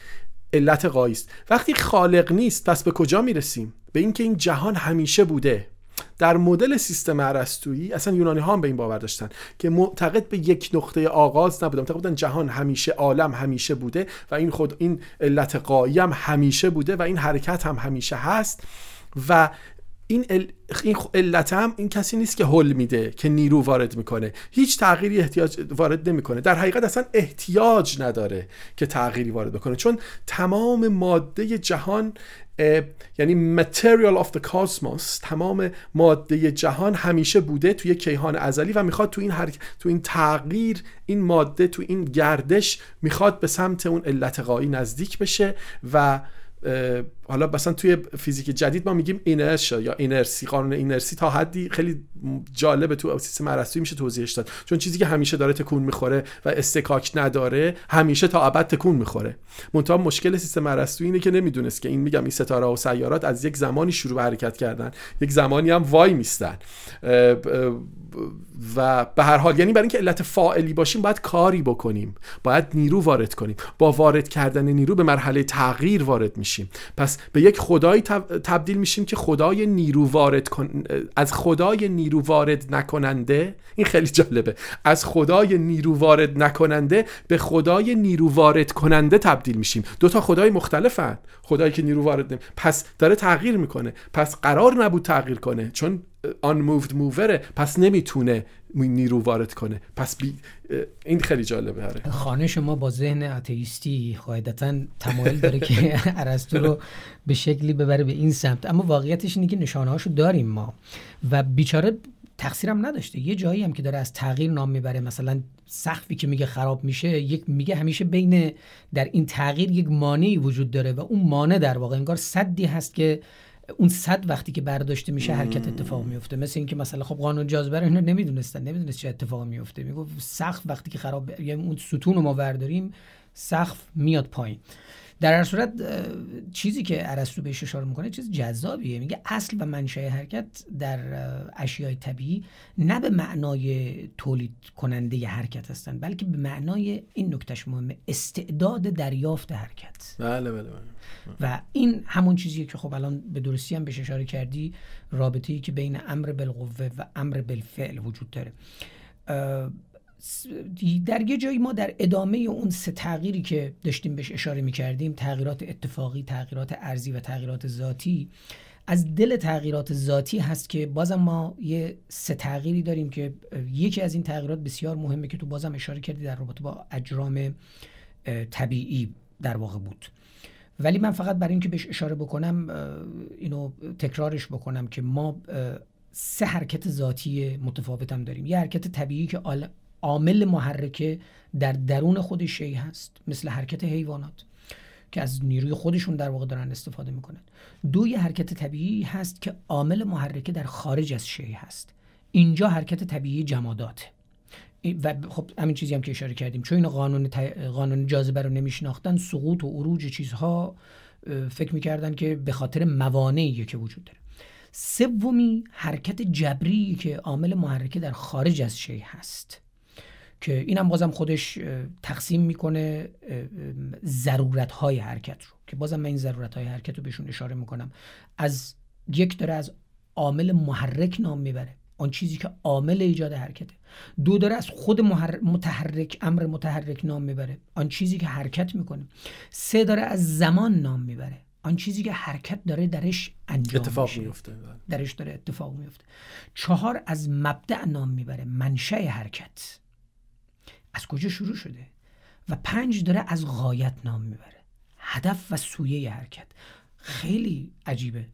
Speaker 2: علت قایست وقتی خالق نیست پس به کجا می‌رسیم؟ به اینکه این جهان همیشه بوده. در مدل سیستم ارسطویی اصلا یونانی ها هم به این باور داشتن که معتقد به یک نقطه آغاز نبودن. معتقد بودن جهان همیشه عالم همیشه بوده و این خود این علت قایی هم همیشه بوده و این حرکت هم همیشه هست و این, این علت هم این کسی نیست که حل میده که نیرو وارد می‌کنه. هیچ تغییری احتیاج وارد نمی‌کنه. در حقیقت اصلا احتیاج نداره که تغییری وارد بکنه. چون تمام ماده جهان یعنی material of the cosmos تمام ماده جهان همیشه بوده توی کیهان ازلی و می‌خواد تو این هر... تو این تغییر این ماده تو این گردش می‌خواد به سمت اون علت قایی نزدیک بشه و حالا مثلا توی فیزیک جدید ما میگیم اینرشا یا اینرسی قانون اینرسی تا حدی خیلی جالبه تو سیستم ارسطویی میشه توضیحش داد. چون چیزی که همیشه داره تکون می‌خوره و استکاک نداره همیشه تا ابد تکون می‌خوره. منتها مشکل سیستم ارسطویی اینه که نمی‌دونست که این میگم این ستاره و سیارات از یک زمانی شروع به حرکت کردن یک زمانی هم وای میستن. و به هر حال یعنی برای اینکه علت فاعلی باشیم باید کاری بکنیم باید نیرو وارد کنیم. با وارد کردن نیرو به مرحله تغییر وارد میشیم. پس به یک خدایی تبدیل میشیم که خدای نیرو وارد کن... از خدای نیرو وارد نکننده این خیلی جالبه. از خدای نیرو وارد نکننده به خدای نیرو وارد کننده تبدیل میشیم. دو تا خدای مختلفن. خدایی که نیرو وارد نمی... پس داره تغییر می‌کنه. پس قرار نبود تغییر کنه. چون unmoved مووره پس نمی‌تونه نیرو وارد کنه. پس بی... این خیلی جالبه هره
Speaker 1: خانه شما با ذهن اتئیستی قاعدتا تمایل داره که ارسطو رو به شکلی ببره به این سمت. اما واقعیتش اینه که نشانه هاشو داریم ما. و بیچاره تقصیرم نداشته. یه جایی هم که داره از تغییر نام می‌بره مثلا سقفی که میگه خراب میشه یک میگه همیشه بین در این تغییر یک مانعی وجود داره و اون مانع در واقع انگار صدی هست که اون صد وقتی که برداشته میشه حرکت اتفاق میفته. مثل اینکه مثلا خب قانون جاذبه رو نمی‌دونستن. نمی‌دونست چه اتفاقی میفته می‌گفت سقف وقتی که خراب یعنی اون ستون رو ما برداریم سقف میاد پایین. در هر صورت چیزی که ارسطو بهش اشاره می‌کنه چیز جذابیه. میگه اصل و منشأ حرکت در اشیای طبیعی نه به معنای تولید کننده حرکت هستن بلکه به معنای این نکتهش مهمه استعداد دریافت حرکت.
Speaker 2: بله بله, بله.
Speaker 1: و این همون چیزیه که خب الان به درستی هم بهش اشاره کردی رابطه ای که بین امر بالقوه و امر بالفعل وجود داره. در یه جایی ما در ادامه اون سه تغییری که داشتیم بهش اشاره می کردیم تغییرات اتفاقی تغییرات ارزی و تغییرات ذاتی از دل تغییرات ذاتی هست که بازم ما یه سه تغییری داریم که یکی از این تغییرات بسیار مهمه که تو بازم اشاره کردی در رابطه با اجرام طبیعی در واقع بود. ولی من فقط برای اینکه بهش اشاره بکنم اینو تکرارش بکنم که ما سه حرکت ذاتی متفاوت هم داریم. یه حرکت طبیعی که عامل محرکه در درون خود شی هست مثل حرکت حیوانات که از نیروی خودشون در واقع دارن استفاده می‌کنن. دو یه حرکت طبیعی هست که عامل محرکه در خارج از شی هست. اینجا حرکت طبیعی جماداته و خب همین چیزی هم که اشاره کردیم. چون این قانون قانون جاذبه رو نمیشناختن سقوط و عروج چیزها فکر می‌کردن که به خاطر موانعی که وجود داره. سومی حرکت جبری که عامل محرکه در خارج از شی هست. که اینم بازم خودش تقسیم می‌کنه ضرورت های حرکت رو. که بازم من این ضرورت های حرکت رو بهشون اشاره می‌کنم. از یک داره از عامل محرک نام می‌بره. آن چیزی که عامل ایجاد حرکته. دو داره از خود متحرک امر متحرک نام می‌بره. آن چیزی که حرکت می‌کنه. سه داره از زمان نام می‌بره. آن چیزی که حرکت داره درش انجام
Speaker 2: اتفاق
Speaker 1: میشه.
Speaker 2: میفته
Speaker 1: درش داره اتفاق میفته چهار از مبدع نام می‌بره. منشأ حرکت. از کجا شروع شده؟ و پنج داره از غایت نام می‌بره. هدف و سویه حرکت. خیلی عجیبه.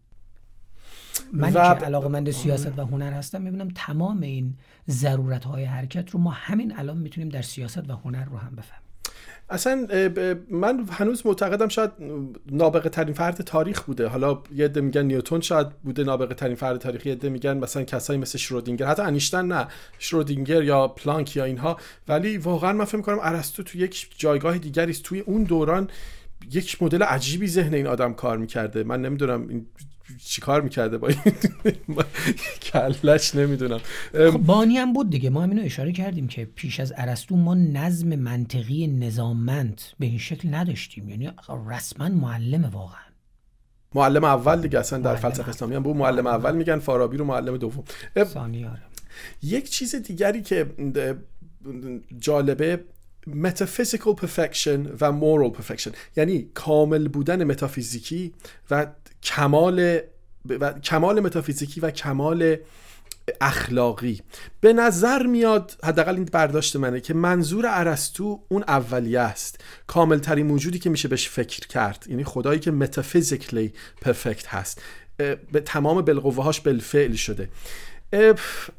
Speaker 1: من
Speaker 2: و-
Speaker 1: که علاقمند سیاست و هنر هستم می‌بینم تمام این ضرورت های حرکت رو ما همین الان می‌تونیم در سیاست و هنر رو هم بفهمیم.
Speaker 2: اصلا من هنوز معتقدم شاید نابغه ترین فرد تاریخ بوده. حالا یه عده میگن نیوتن شاید بوده نابغه ترین فرد تاریخی یه عده میگن مثلا کسایی مثل شرودینگر. حتی انیشتن نه شرودینگر یا پلانک یا اینها. ولی واقعا من فکر می‌کنم ارسطو تو یک جایگاه دیگری است. توی اون دوران یک مدل عجیبی ذهن این آدم کار می‌کرده. من نمی‌دونم این چی کار می‌کرده با این کلش نمی‌دونم.
Speaker 1: خب بانی هم بود دیگه. ما همینو اشاره کردیم که پیش از ارسطو ما نظم منطقی نظاممند به این شکل نداشتیم. یعنی رسما معلم واقعا.
Speaker 2: معلم اول دیگه اصلا در فلسفه اسلامی هم بود. معلم اول میگن فارابی رو معلم دوم.
Speaker 1: آره.
Speaker 2: یک چیز دیگری که جالبه metaphysical perfection و moral perfection. یعنی کامل بودن متافیزیکی و کمال و کمال متافیزیکی و کمال اخلاقی. به نظر میاد حداقل این برداشت منه که منظور ارسطو اون اولیه است. کامل ترین موجودی که میشه بهش فکر کرد. یعنی خدایی که متافیزیکلی پرفکت هست. به تمام بالقوه هاش بالفعل شده.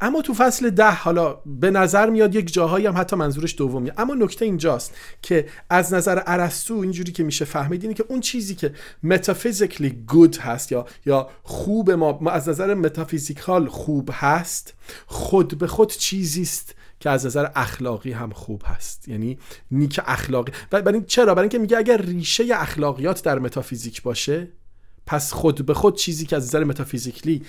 Speaker 2: اما تو فصل ده حالا به نظر میاد یک جاهایی هم حتی منظورش دومیه. اما نکته اینجاست که از نظر ارسطو اینجوری که میشه فهمید اینه که اون چیزی که متافیزیکلی گود هست یا یا خوب ما, ما از نظر متافیزیکال خوب هست خود به خود چیزی است که از نظر اخلاقی هم خوب هست. یعنی نیک اخلاقی. برای چرا؟ برای اینکه میگه اگر ریشه اخلاقیات در متافیزیک باشه پس خود به خود چیزی که از نظر متافیزیکلی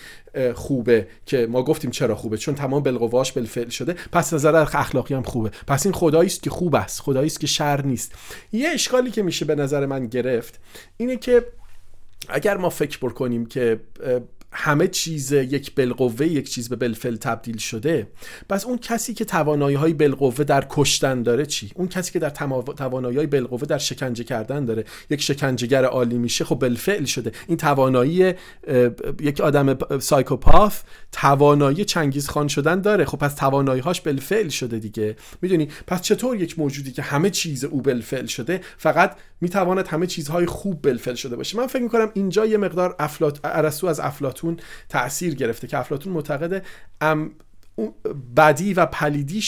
Speaker 2: خوبه که ما گفتیم چرا خوبه چون تمام بالقواش بالفعل شده پس نظر اخلاقی هم خوبه. پس این خدایی است که خوب است خدایی است که شر نیست. یه اشکالی که میشه به نظر من گرفت اینه که اگر ما فکر بکنیم که همه چیز یک بالقوه یک چیز به بالفعل تبدیل شده. پس اون کسی که توانایی های بالقوه در کشتن داره چی؟ اون کسی که در توانایی های بالقوه در شکنجه کردن داره. یک شکنجهگر عالی میشه خب بالفعل شده. این توانایی یک آدم سایکوپاث توانایی چنگیز خان شدن داره. خب پس توانایی هاش بالفعل شده دیگه. می‌دونی؟ پس چطور یک موجودی که همه چیز او بالفعل شده فقط می‌تواند همه چیزهای خوب بالفعل شده باشه؟ من فکر می‌کنم اینجا یه مقدار افلات ارسطو از افلاتون تاثیر گرفته که افلاتون معتقده بدی و پلیدی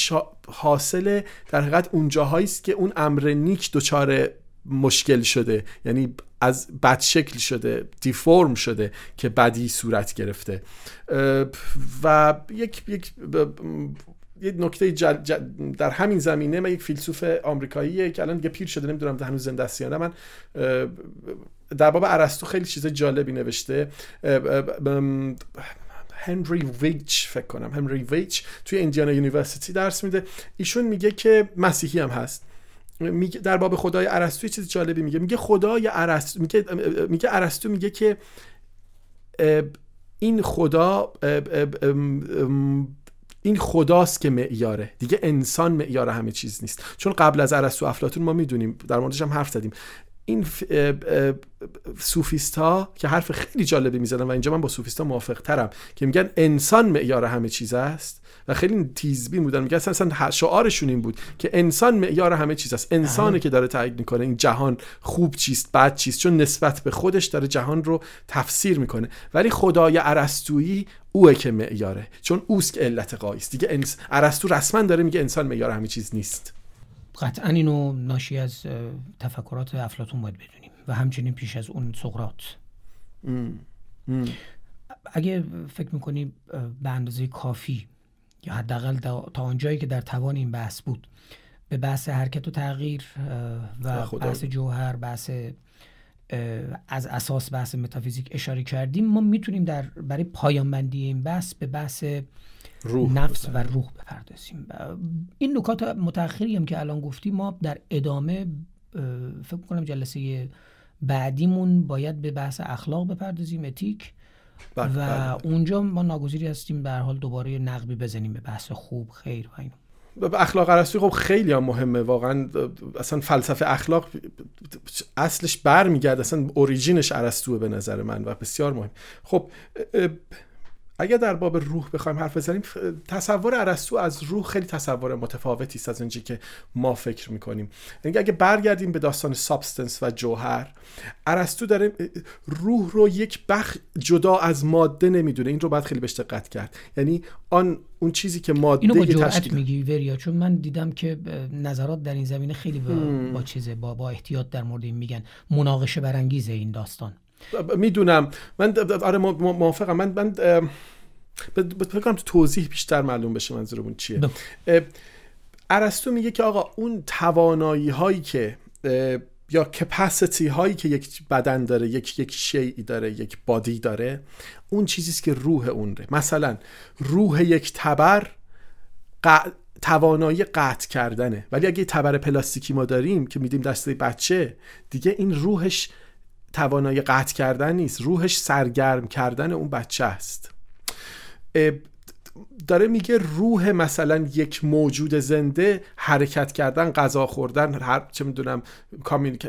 Speaker 2: حاصل در حقیقت اون جاهایی است که اون امر نیک دچار مشکل شده. یعنی از بد شکل شده دیفورم شده که بدی صورت گرفته. و یک یک یه نکته جل- جل- در همین زمینه من یک فیلسوف آمریکاییه که الان دیگه پیر شده نمی‌دونم هنوز زنده است یا نه. من در باب ارسطو خیلی چیز جالبی نوشته. هنری ویچ فکر کنم. هنری ویچ توی Indiana University درس میده. ایشون میگه که مسیحی هم هست. میگه در باب خدای ارسطو چیز جالبی میگه. میگه خدای ارسطو میگه میگه ارسطو میگه که این خدا این خداست که معیاره. دیگه انسان معیار همه چیز نیست. چون قبل از ارسطو افلاطون ما می‌دونیم در موردش هم حرف زدیم. این سوفیستا که حرف خیلی جالبی می‌زنن و اینجا من با سوفیستا موافق ترم که میگن انسان معیار همه چیز است. و خیلی تیزبین بودن. میگن اصلا شعارشون این بود که انسان معیار همه چیز است. انسانه که داره تعیین می‌کنه. این جهان خوب چیست بد چیست؟ چون نسبت به خودش داره جهان رو تفسیر می‌کنه. ولی خدای ارسطویی اوه که معیاره. چون اوست که علت قایی است. دیگه انس... ارسطو رسما داره میگه انسان معیار همه چیز نیست.
Speaker 1: قطعا اینو ناشی از تفکرات افلاتون باید بدونیم و همچنین پیش از اون سقراط. اگه فکر می‌کنی به اندازه کافی یا حداقل تا- آنجایی که در توان این بحث بود. به بحث حرکت و تغییر
Speaker 2: و.
Speaker 1: بحث جوهر بحث از اساس بحث متافیزیک اشاره کردیم ما می‌تونیم در برای پایان بندی این بحث به بحث
Speaker 2: روح
Speaker 1: نفس و روح بپردازیم. این نکات متأخری هم که الان گفتیم ما در ادامه فکر کنم جلسه بعدیمون باید به بحث اخلاق بپردازیم اتیک. و
Speaker 2: بله.
Speaker 1: اونجا ما ناگزیری هستیم به هر حال دوباره نقبی بزنیم به بحث خوب خیر و این
Speaker 2: اخلاق ارسطویی خب خیلی هم مهمه. واقعا اصلا فلسفه اخلاق اصلش برمیگرده اصلا اوریجینش ارسطوه به نظر من و بسیار مهم. خب اگر در باب روح بخوایم حرف بزنیم تصور ارسطو از روح خیلی تصور متفاوتی است از اونجایی که ما فکر می‌کنیم. یعنی اگه برگردیم به داستان سابستنس و جوهر ارسطو داره روح رو یک بخ جدا از ماده نمی‌دونه. این رو باید خیلی بهش دقت کرد. یعنی آن اون چیزی که ماده
Speaker 1: اینو با جرأت میگی وریا چون من دیدم که نظرات در این زمینه خیلی با, با چیزه با, با احتیاط در مورد این میگن. مناقشه برانگیزه این داستان.
Speaker 2: می‌دونم. من آره موافقم. من من بکنم تو توضیح بیشتر معلوم بشه منظورمون چیه. ارسطو میگه که آقا اون توانایی هایی که یا کپاسیتی هایی که یک بدن داره یک یک شیعی داره یک بادی داره اون چیزیست که روح اون ره مثلا روح یک تبر توانایی قطع کردنه. ولی اگه تبر پلاستیکی ما داریم که میدیم دسته بچه دیگه این روحش توانایی قطع کردن نیست. روحش سرگرم کردن اون بچه است. داره میگه روح مثلا یک موجود زنده حرکت کردن غذا خوردن هر چه می‌دونم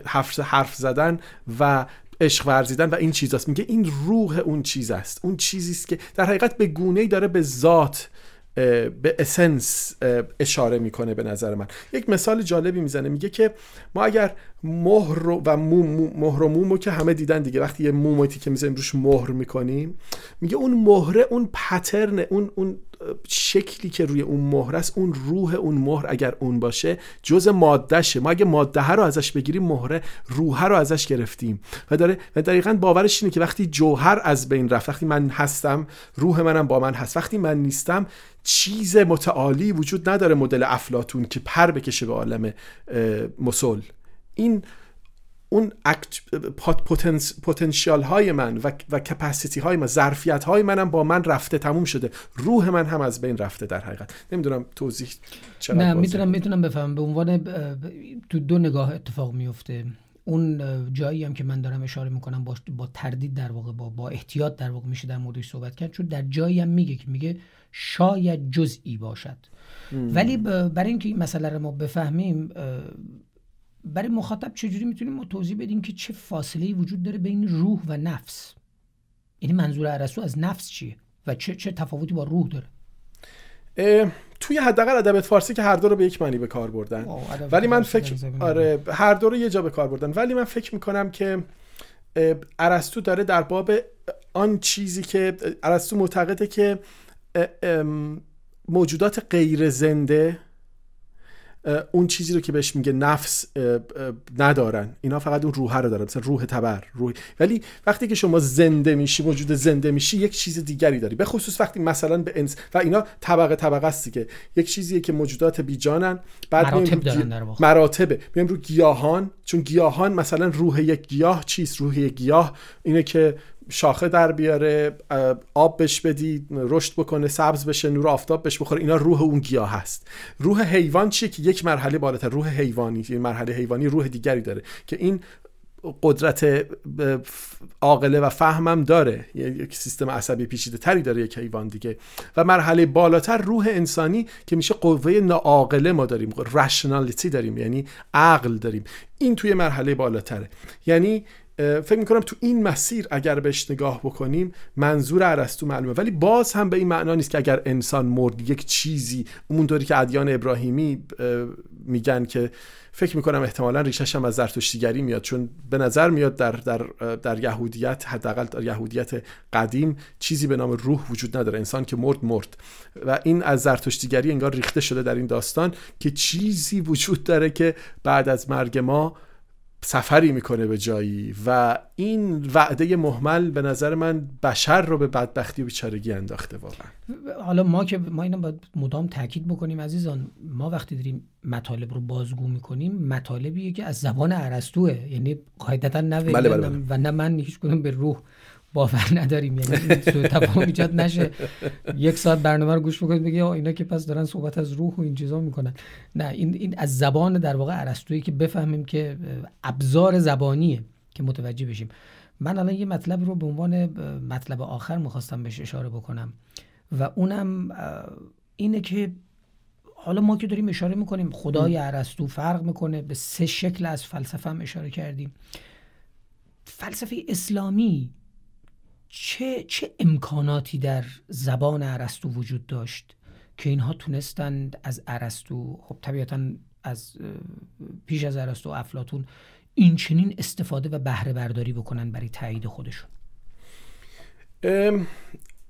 Speaker 2: حرف, حرف زدن و عشق ورزیدن و این چیزاست. میگه این روح اون چیز است. اون چیزی است که در حقیقت به گونه داره به ذات به اسنس اشاره می‌کنه به نظر من. یک مثال جالبی می‌زنه. میگه که ما اگر مهر و موم مهر و مومو که همه دیدن دیگه. وقتی یه موموتی که می‌زنیم روش مهر می‌کنیم. میگه اون مهره اون پترن اون اون شکلی که روی اون مهر است اون روح اون مهر اگر اون باشه جز مادهشه. ما اگه ماده رو ازش بگیریم مهره روح رو ازش گرفتیم. و داره و دقیقا باورش اینه که وقتی جوهر از بین رفت وقتی من هستم روح منم با من هست. وقتی من نیستم چیز متعالی وجود نداره مدل افلاتون که پر بکشه به عالم مسل. این اون پتانسیال های من و, و کپاسیتی های من ظرفیت های منم با من رفته تموم شده. روح من هم از بین رفته در حقیقت. نمی‌دونم توضیح
Speaker 1: چرا نه می‌تونم می‌تونم بفهمم. به عنوان تو دو نگاه اتفاق میفته اون جایی هم که من دارم اشاره می‌کنم با, با تردید در واقع با, با احتیاط در واقع میشه در موردش صحبت کرد چون در جایی هم میگه که میگه شاید جزئی باشد. ولی برای اینکه این مسئله رو ما بفهمیم برای مخاطب چجوری می‌تونیم ما توضیح بدیم که چه فاصله وجود داره بین روح و نفس؟ یعنی منظور ارسطو از نفس چیه و چه چه تفاوتی با روح داره؟
Speaker 2: توی حداقل ادبیات فارسی که هر دو رو به یک معنی به کار بردن. ولی من فکر آره هر دو رو یه جا به کار بردن. ولی من فکر می‌کنم که ارسطو داره در باب آن چیزی که ارسطو معتقده که موجودات غیر زنده اون چیزی رو که بهش میگه نفس ندارن. اینا فقط اون روح رو دارن مثلا روح تبر روح. ولی وقتی که شما زنده میشی موجود زنده میشی یک چیز دیگری داری. به خصوص وقتی مثلا به انس و اینا طبقه طبقه است که یک چیزیه که موجودات بیجانن
Speaker 1: بعد مراتب دارن در واقع.
Speaker 2: مراتبه. میایم رو گیاهان چون گیاهان مثلا روح یک گیاه چیست؟ روح یک گیاه اینه که شاخه در بیاره آب بش بدی رشد بکنه سبز بشه نور آفتاب بهش بخوره اینا روح اون گیاه هست. روح حیوان چیه که یک مرحله بالاتر روح حیوانی این مرحله حیوانی روح دیگری داره که این قدرت عاقله و فهمم داره. یک سیستم عصبی پیچیده تری داره یک حیوان دیگه. و مرحله بالاتر روح انسانی که میشه قوه ناعاقله ما داریم رشنالیتی داریم یعنی عقل داریم. این توی مرحله بالاتره. یعنی فکر می‌کنم تو این مسیر اگر بهش نگاه بکنیم منظور ارسطو معلومه. ولی باز هم به این معنا نیست که اگر انسان مرد یک چیزی اونطوری که ادیان ابراهیمی میگن که فکر می‌کنم احتمالا ریشش هم از زرتشتیگری میاد. چون به نظر میاد در در در یهودیت حداقل در یهودیت قدیم چیزی به نام روح وجود نداره. انسان که مرد مرد. و این از زرتشتیگری انگار ریخته شده در این داستان که چیزی وجود داره که بعد از مرگ ما سفری می‌کنه به جایی و این وعده محمل به نظر من بشر رو به بدبختی و بیچارگی انداخته واقعا
Speaker 1: حالا ما که ما اینو باید مدام تاکید بکنیم عزیزان ما وقتی داریم مطالب رو بازگو می‌کنیم مطالبیه که از زبان ارسطوه یعنی قاعدتا نه
Speaker 2: بله بله بله.
Speaker 1: و نه من هیچ کدوم به روح باور نداریم. یعنی تفاهم ایجاد نشه. یک ساعت برنامه رو گوش بکنید بگی اینا که پس دارن صحبت از روح و این چیزا می‌کنن. نه این این از زبان در واقع ارسطویی که بفهمیم که ابزار زبانیه که متوجه بشیم. من الان یه مطلب رو به عنوان مطلب آخر می‌خواستم بهش اشاره بکنم. و اونم اینه که حالا ما که داریم اشاره می‌کنیم خدای ارسطو فرق می‌کنه به سه شکل از فلسفه هم اشاره کردیم. فلسفه اسلامی چه, چه امکاناتی در زبان ارسطو وجود داشت که اینها تونستند از ارسطو خب طبیعتا از پیش از ارسطو و افلاتون این چنین استفاده و بهره برداری بکنن برای تایید خودشون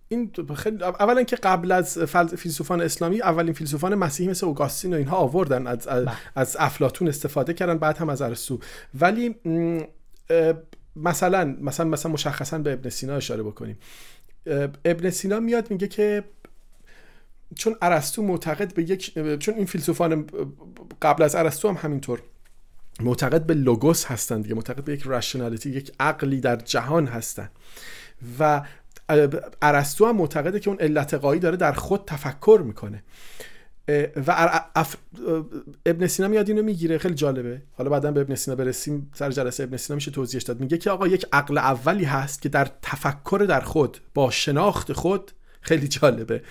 Speaker 2: این خیلی اولا که قبل از فیلسوفان اسلامی اولین فیلسوفان مسیحی مثل اوگاستین و اینها آوردن از, از, بله. از افلاتون استفاده کردن بعد هم از ارسطو ولی مثلا مثلا مثلا مشخصا به ابن سینا اشاره بکنیم. ابن سینا میاد میگه که چون ارسطو معتقد به یک چون این فیلسوفان قبل از ارسطو هم همینطور معتقد به لوگوس هستند دیگه معتقد به یک رشنالیتی یک عقلی در جهان هستند. و ارسطو هم معتقده که اون علت قایی داره در خود تفکر می‌کنه. و ابن سینا میاد اینو می‌گیره. خیلی جالبه. حالا بعدا به ابن سینا برسیم. سر جلسه ابن سینا میشه توضیحش داد. میگه که آقا یک عقل اولی هست که در تفکر در خود با شناخت خود خیلی جالبه.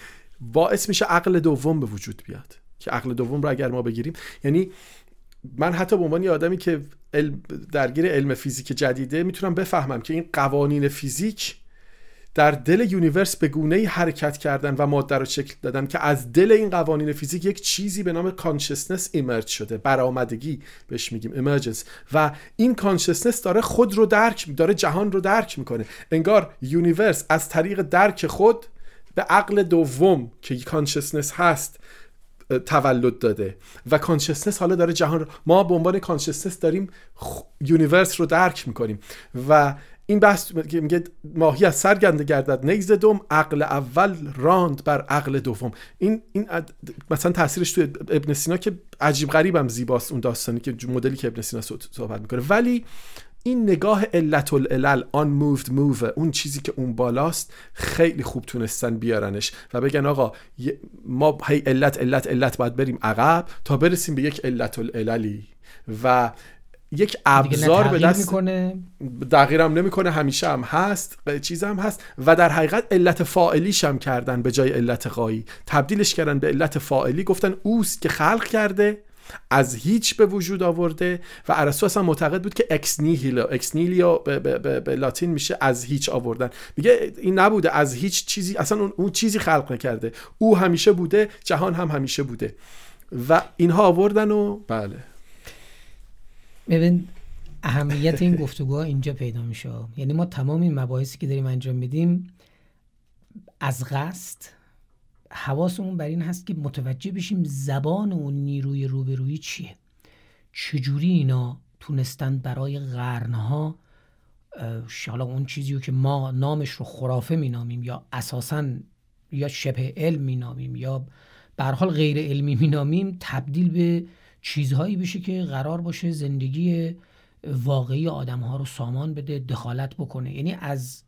Speaker 2: باعث میشه عقل دوم به وجود بیاد. که عقل دوم رو اگر ما بگیریم یعنی من حتی به عنوان یه آدمی که درگیر علم فیزیک جدیده می‌تونم بفهمم که این قوانین فیزیک در دل universe به گونه ای حرکت کردن و ماده رو شکل دادن که از دل این قوانین فیزیک یک چیزی به نام consciousness emerge شده برآمدگی بهش میگیم emergence و این consciousness داره خود رو درک داره جهان رو درک می‌کنه. انگار universe از طریق درک خود به عقل دوم که consciousness هست تولد داده. و consciousness حالا داره جهان رو ما به عنوان consciousness داریم universe رو درک می‌کنیم. و این بحث میگه ماهی از سر گنده گردد نی ز دم عقل اول راند بر عقل دوم. این این مثلا تاثیرش توی ابن سینا که عجیب غریبم زیباست اون داستانی که مدلی که ابن سینا صحبت می‌کنه. ولی این نگاه علت العلل آن موفد موو اون چیزی که اون بالاست خیلی خوب تونستن بیارنش و بگن آقا ما هی علت علت علت باید بریم عقب تا برسیم به یک علت العللی و یک ابزار به دست
Speaker 1: می‌کنه.
Speaker 2: تغییرم نمی‌کنه همیشه هم هست چیز هم هست و در حقیقت علت فاعلیش هم کردن به جای علت قایی تبدیلش کردن به علت فاعلی گفتن اوست که خلق کرده از هیچ به وجود آورده و ارسطو اصلا معتقد بود که ex nihilo ex nihilo به, به, به, لاتین میشه از هیچ آوردن. میگه این نبوده از هیچ چیزی اصلا اون, اون چیزی خلق نکرده. او همیشه بوده جهان هم همیشه بوده. و اینها آوردن و بله.
Speaker 1: ببین اهمیت این گفتگوها اینجا پیدا میشه. یعنی ما تمام این مباحثی که داریم انجام میدیم از قصد حواسمون بر این هست که متوجه بشیم زبان و نیروی روبرویی چیه. چجوری اینا تونستند برای قرنها حالا اون چیزی که ما نامش رو خرافه مینامیم یا اساسا یا شبه علم مینامیم یا به حال غیر علمی مینامیم تبدیل به چیزهایی بشه که قرار باشه زندگی واقعی آدم ها رو سامان بده دخالت بکنه. یعنی از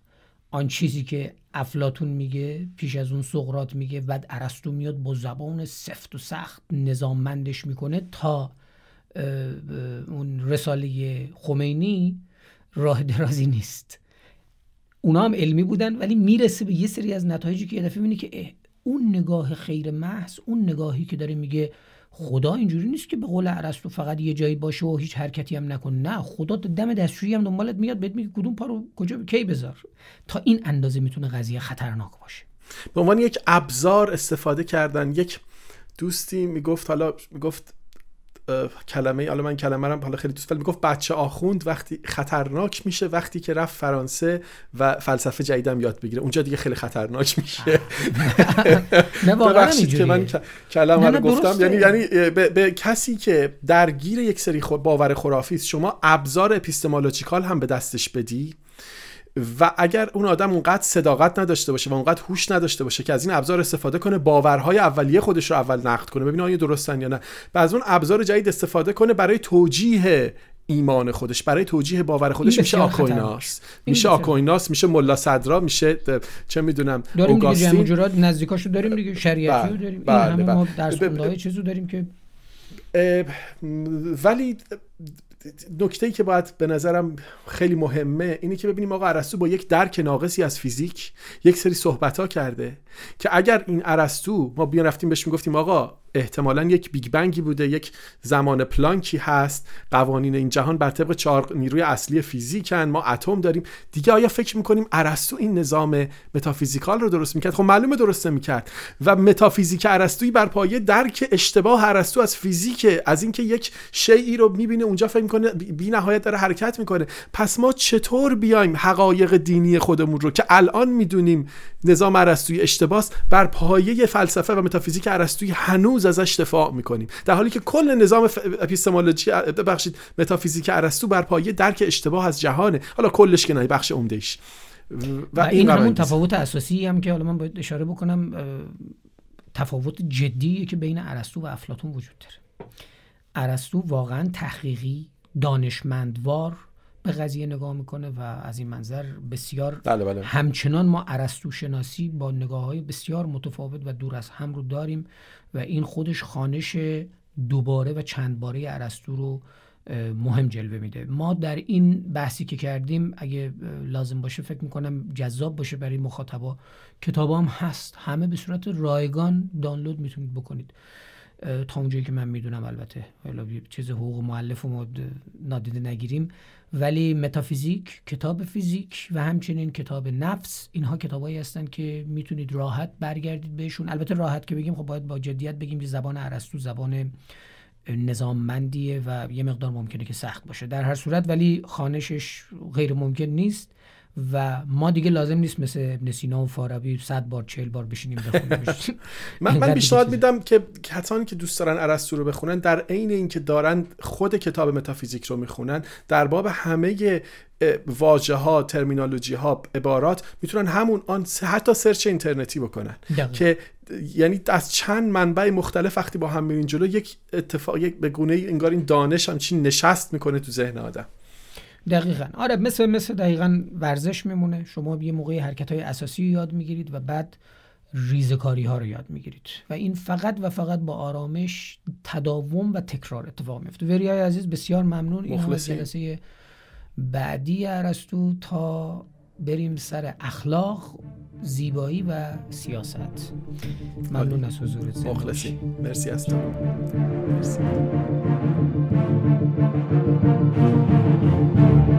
Speaker 1: آن چیزی که افلاتون میگه پیش از اون سقرات میگه بعد ارسطو میاد با زبان سفت و سخت نظاممندش می‌کنه تا اون رساله خمینی راه درازی نیست. اونا هم علمی بودن ولی می‌رسه به یه سری از نتایجی که یه دفعه که اون نگاه خیر محض اون نگاهی که داره میگه خدا اینجوری نیست که به قول ارسطو فقط یه جایی باشه و هیچ حرکتی هم نکنه. نه خدا دم دستشویی هم دنبالت میاد بهت میگه کدوم پا رو کجا کی بذار. تا این اندازه می‌تونه قضیه خطرناک باشه.
Speaker 2: به عنوان یک ابزار استفاده کردن یک دوستی می‌گفت حالا می‌گفت کلمه حالا من کلمه رو حالا خیلی دوست ولی می‌گفت بچه آخوند وقتی خطرناک میشه وقتی که رفت فرانسه و فلسفه جدیدم یاد بگیره. اونجا دیگه خیلی خطرناک میشه.
Speaker 1: نه
Speaker 2: که من کلمه رو گفتم. یعنی یعنی به, به, کسی که درگیر یک سری باور خرافی است شما ابزار اپیستمولوژیکال هم به دستش بدی؟ و اگر اون آدم اونقدر صداقت نداشته باشه و اونقدر هوش نداشته باشه که از این ابزار استفاده کنه باورهای اولیه خودش رو اول نقد کنه. ببینه آیا درستن یا نه. و از اون ابزار جدید استفاده کنه برای توجیه ایمان خودش برای توجیه باور خودش. میشه آکویناس. میشه آکویناس میشه ملا صدرا میشه چه می‌دونم
Speaker 1: داریم دیگه نزدیکاشو داریم دیگه شریعتی رو داریم. بله این همه ما درس داریم که
Speaker 2: ولی نکته ای که باید به نظرم خیلی مهمه اینه که ببینیم آقا ارسطو با یک درک ناقصی از فیزیک یک سری صحبت ها کرده که اگر این ارسطو ما بیان رفتیم بهش می‌گفتیم آقا احتمالا یک بیگ بنگی بوده یک زمان پلانکی هست. قوانین این جهان بر طبق چهار نیروی اصلی فیزیکن. ما اتم داریم. دیگه آیا فکر می‌کنیم ارسطو این نظام metaphysical رو درست می‌کرد؟ خب معلومه درست می‌کرد. و متافیزیک ارسطویی بر پایه درک اشتباه ارسطو از فیزیک از اینکه یک شیئی رو می‌بینه اونجا فکر می‌کنه بی نهایت داره حرکت می‌کنه. پس ما چطور بیایم حقایق دینی خودمون رو که الان می‌دونیم نظام ارسطویی اشتباس بر پایه فلسفه و متافیزیک ارسطویی هنوز ازش دفاع می‌کنیم. در حالی که کل نظام اپیستمولوژی ببخشید متافیزیک ارسطو بر پایه درک اشتباه از جهانه. حالا کلش که نه بخش عمدهش
Speaker 1: و, این, همون تفاوت اساسی هم که حالا من باید اشاره بکنم تفاوت جدی که بین ارسطو و افلاطون وجود داره. ارسطو واقعا تحقیقی دانشمندوار به قضیه نگاه می‌کنه و از این منظر بسیار
Speaker 2: بله بله.
Speaker 1: همچنان ما ارسطو شناسی با نگاه های بسیار متفاوت و دور از هم رو داریم و این خودش خانش دوباره و چند باره ارسطو رو مهم جلوه میده. ما در این بحثی که کردیم اگه لازم باشه فکر می‌کنم جذاب باشه برای مخاطبا کتاب هم هست. همه به صورت رایگان دانلود می‌تونید بکنید. تا اونجایی که من می‌دونم البته. حالا چیز حقوق معلف و نادیده نگیریم. ولی متافیزیک کتاب فیزیک و همچنین کتاب نفس اینها کتابایی هستن که می‌تونید راحت برگردید بهشون. البته راحت که بگیم خب باید با جدیت بگیم که زبان ارسطو زبان نظاممندیه و یه مقدار ممکنه که سخت باشه. در هر صورت ولی خانشش غیر ممکن نیست. و ما دیگه لازم نیست مثل ابن سینا و فارابی صد بار چهل بار بشینیم بخونیم
Speaker 2: من من پیشنهاد میدم که کسانی که دوست دارن ارسطو رو بخونن در عین اینکه دارن خود کتاب متافیزیک رو می‌خونن در باب همه واژه ها ترمینولوژی ها عبارات می‌تونن همون آن حتی سرچ اینترنتی بکنن. که یعنی از چند منبع مختلف وقتی با هم میرین جلو یک اتفاق یک به گونه انگار این دانش هم چی نشست می‌کنه تو ذهن آدم.
Speaker 1: دقیقا. آره مثل مثل دقیقا ورزش میمونه. شما یه موقعی حرکت های اساسی یاد می‌گیرید و بعد ریزکاری ها رو یاد می‌گیرید. و این فقط و فقط با آرامش تداوم و تکرار اتفاق میفته وریای عزیز بسیار ممنون. این جلسه بعدی ارسطو تا بریم سر اخلاق زیبایی و سیاست. ممنون از حضورت.
Speaker 2: مخلصی مرسی از تو. مرسی. Thank you.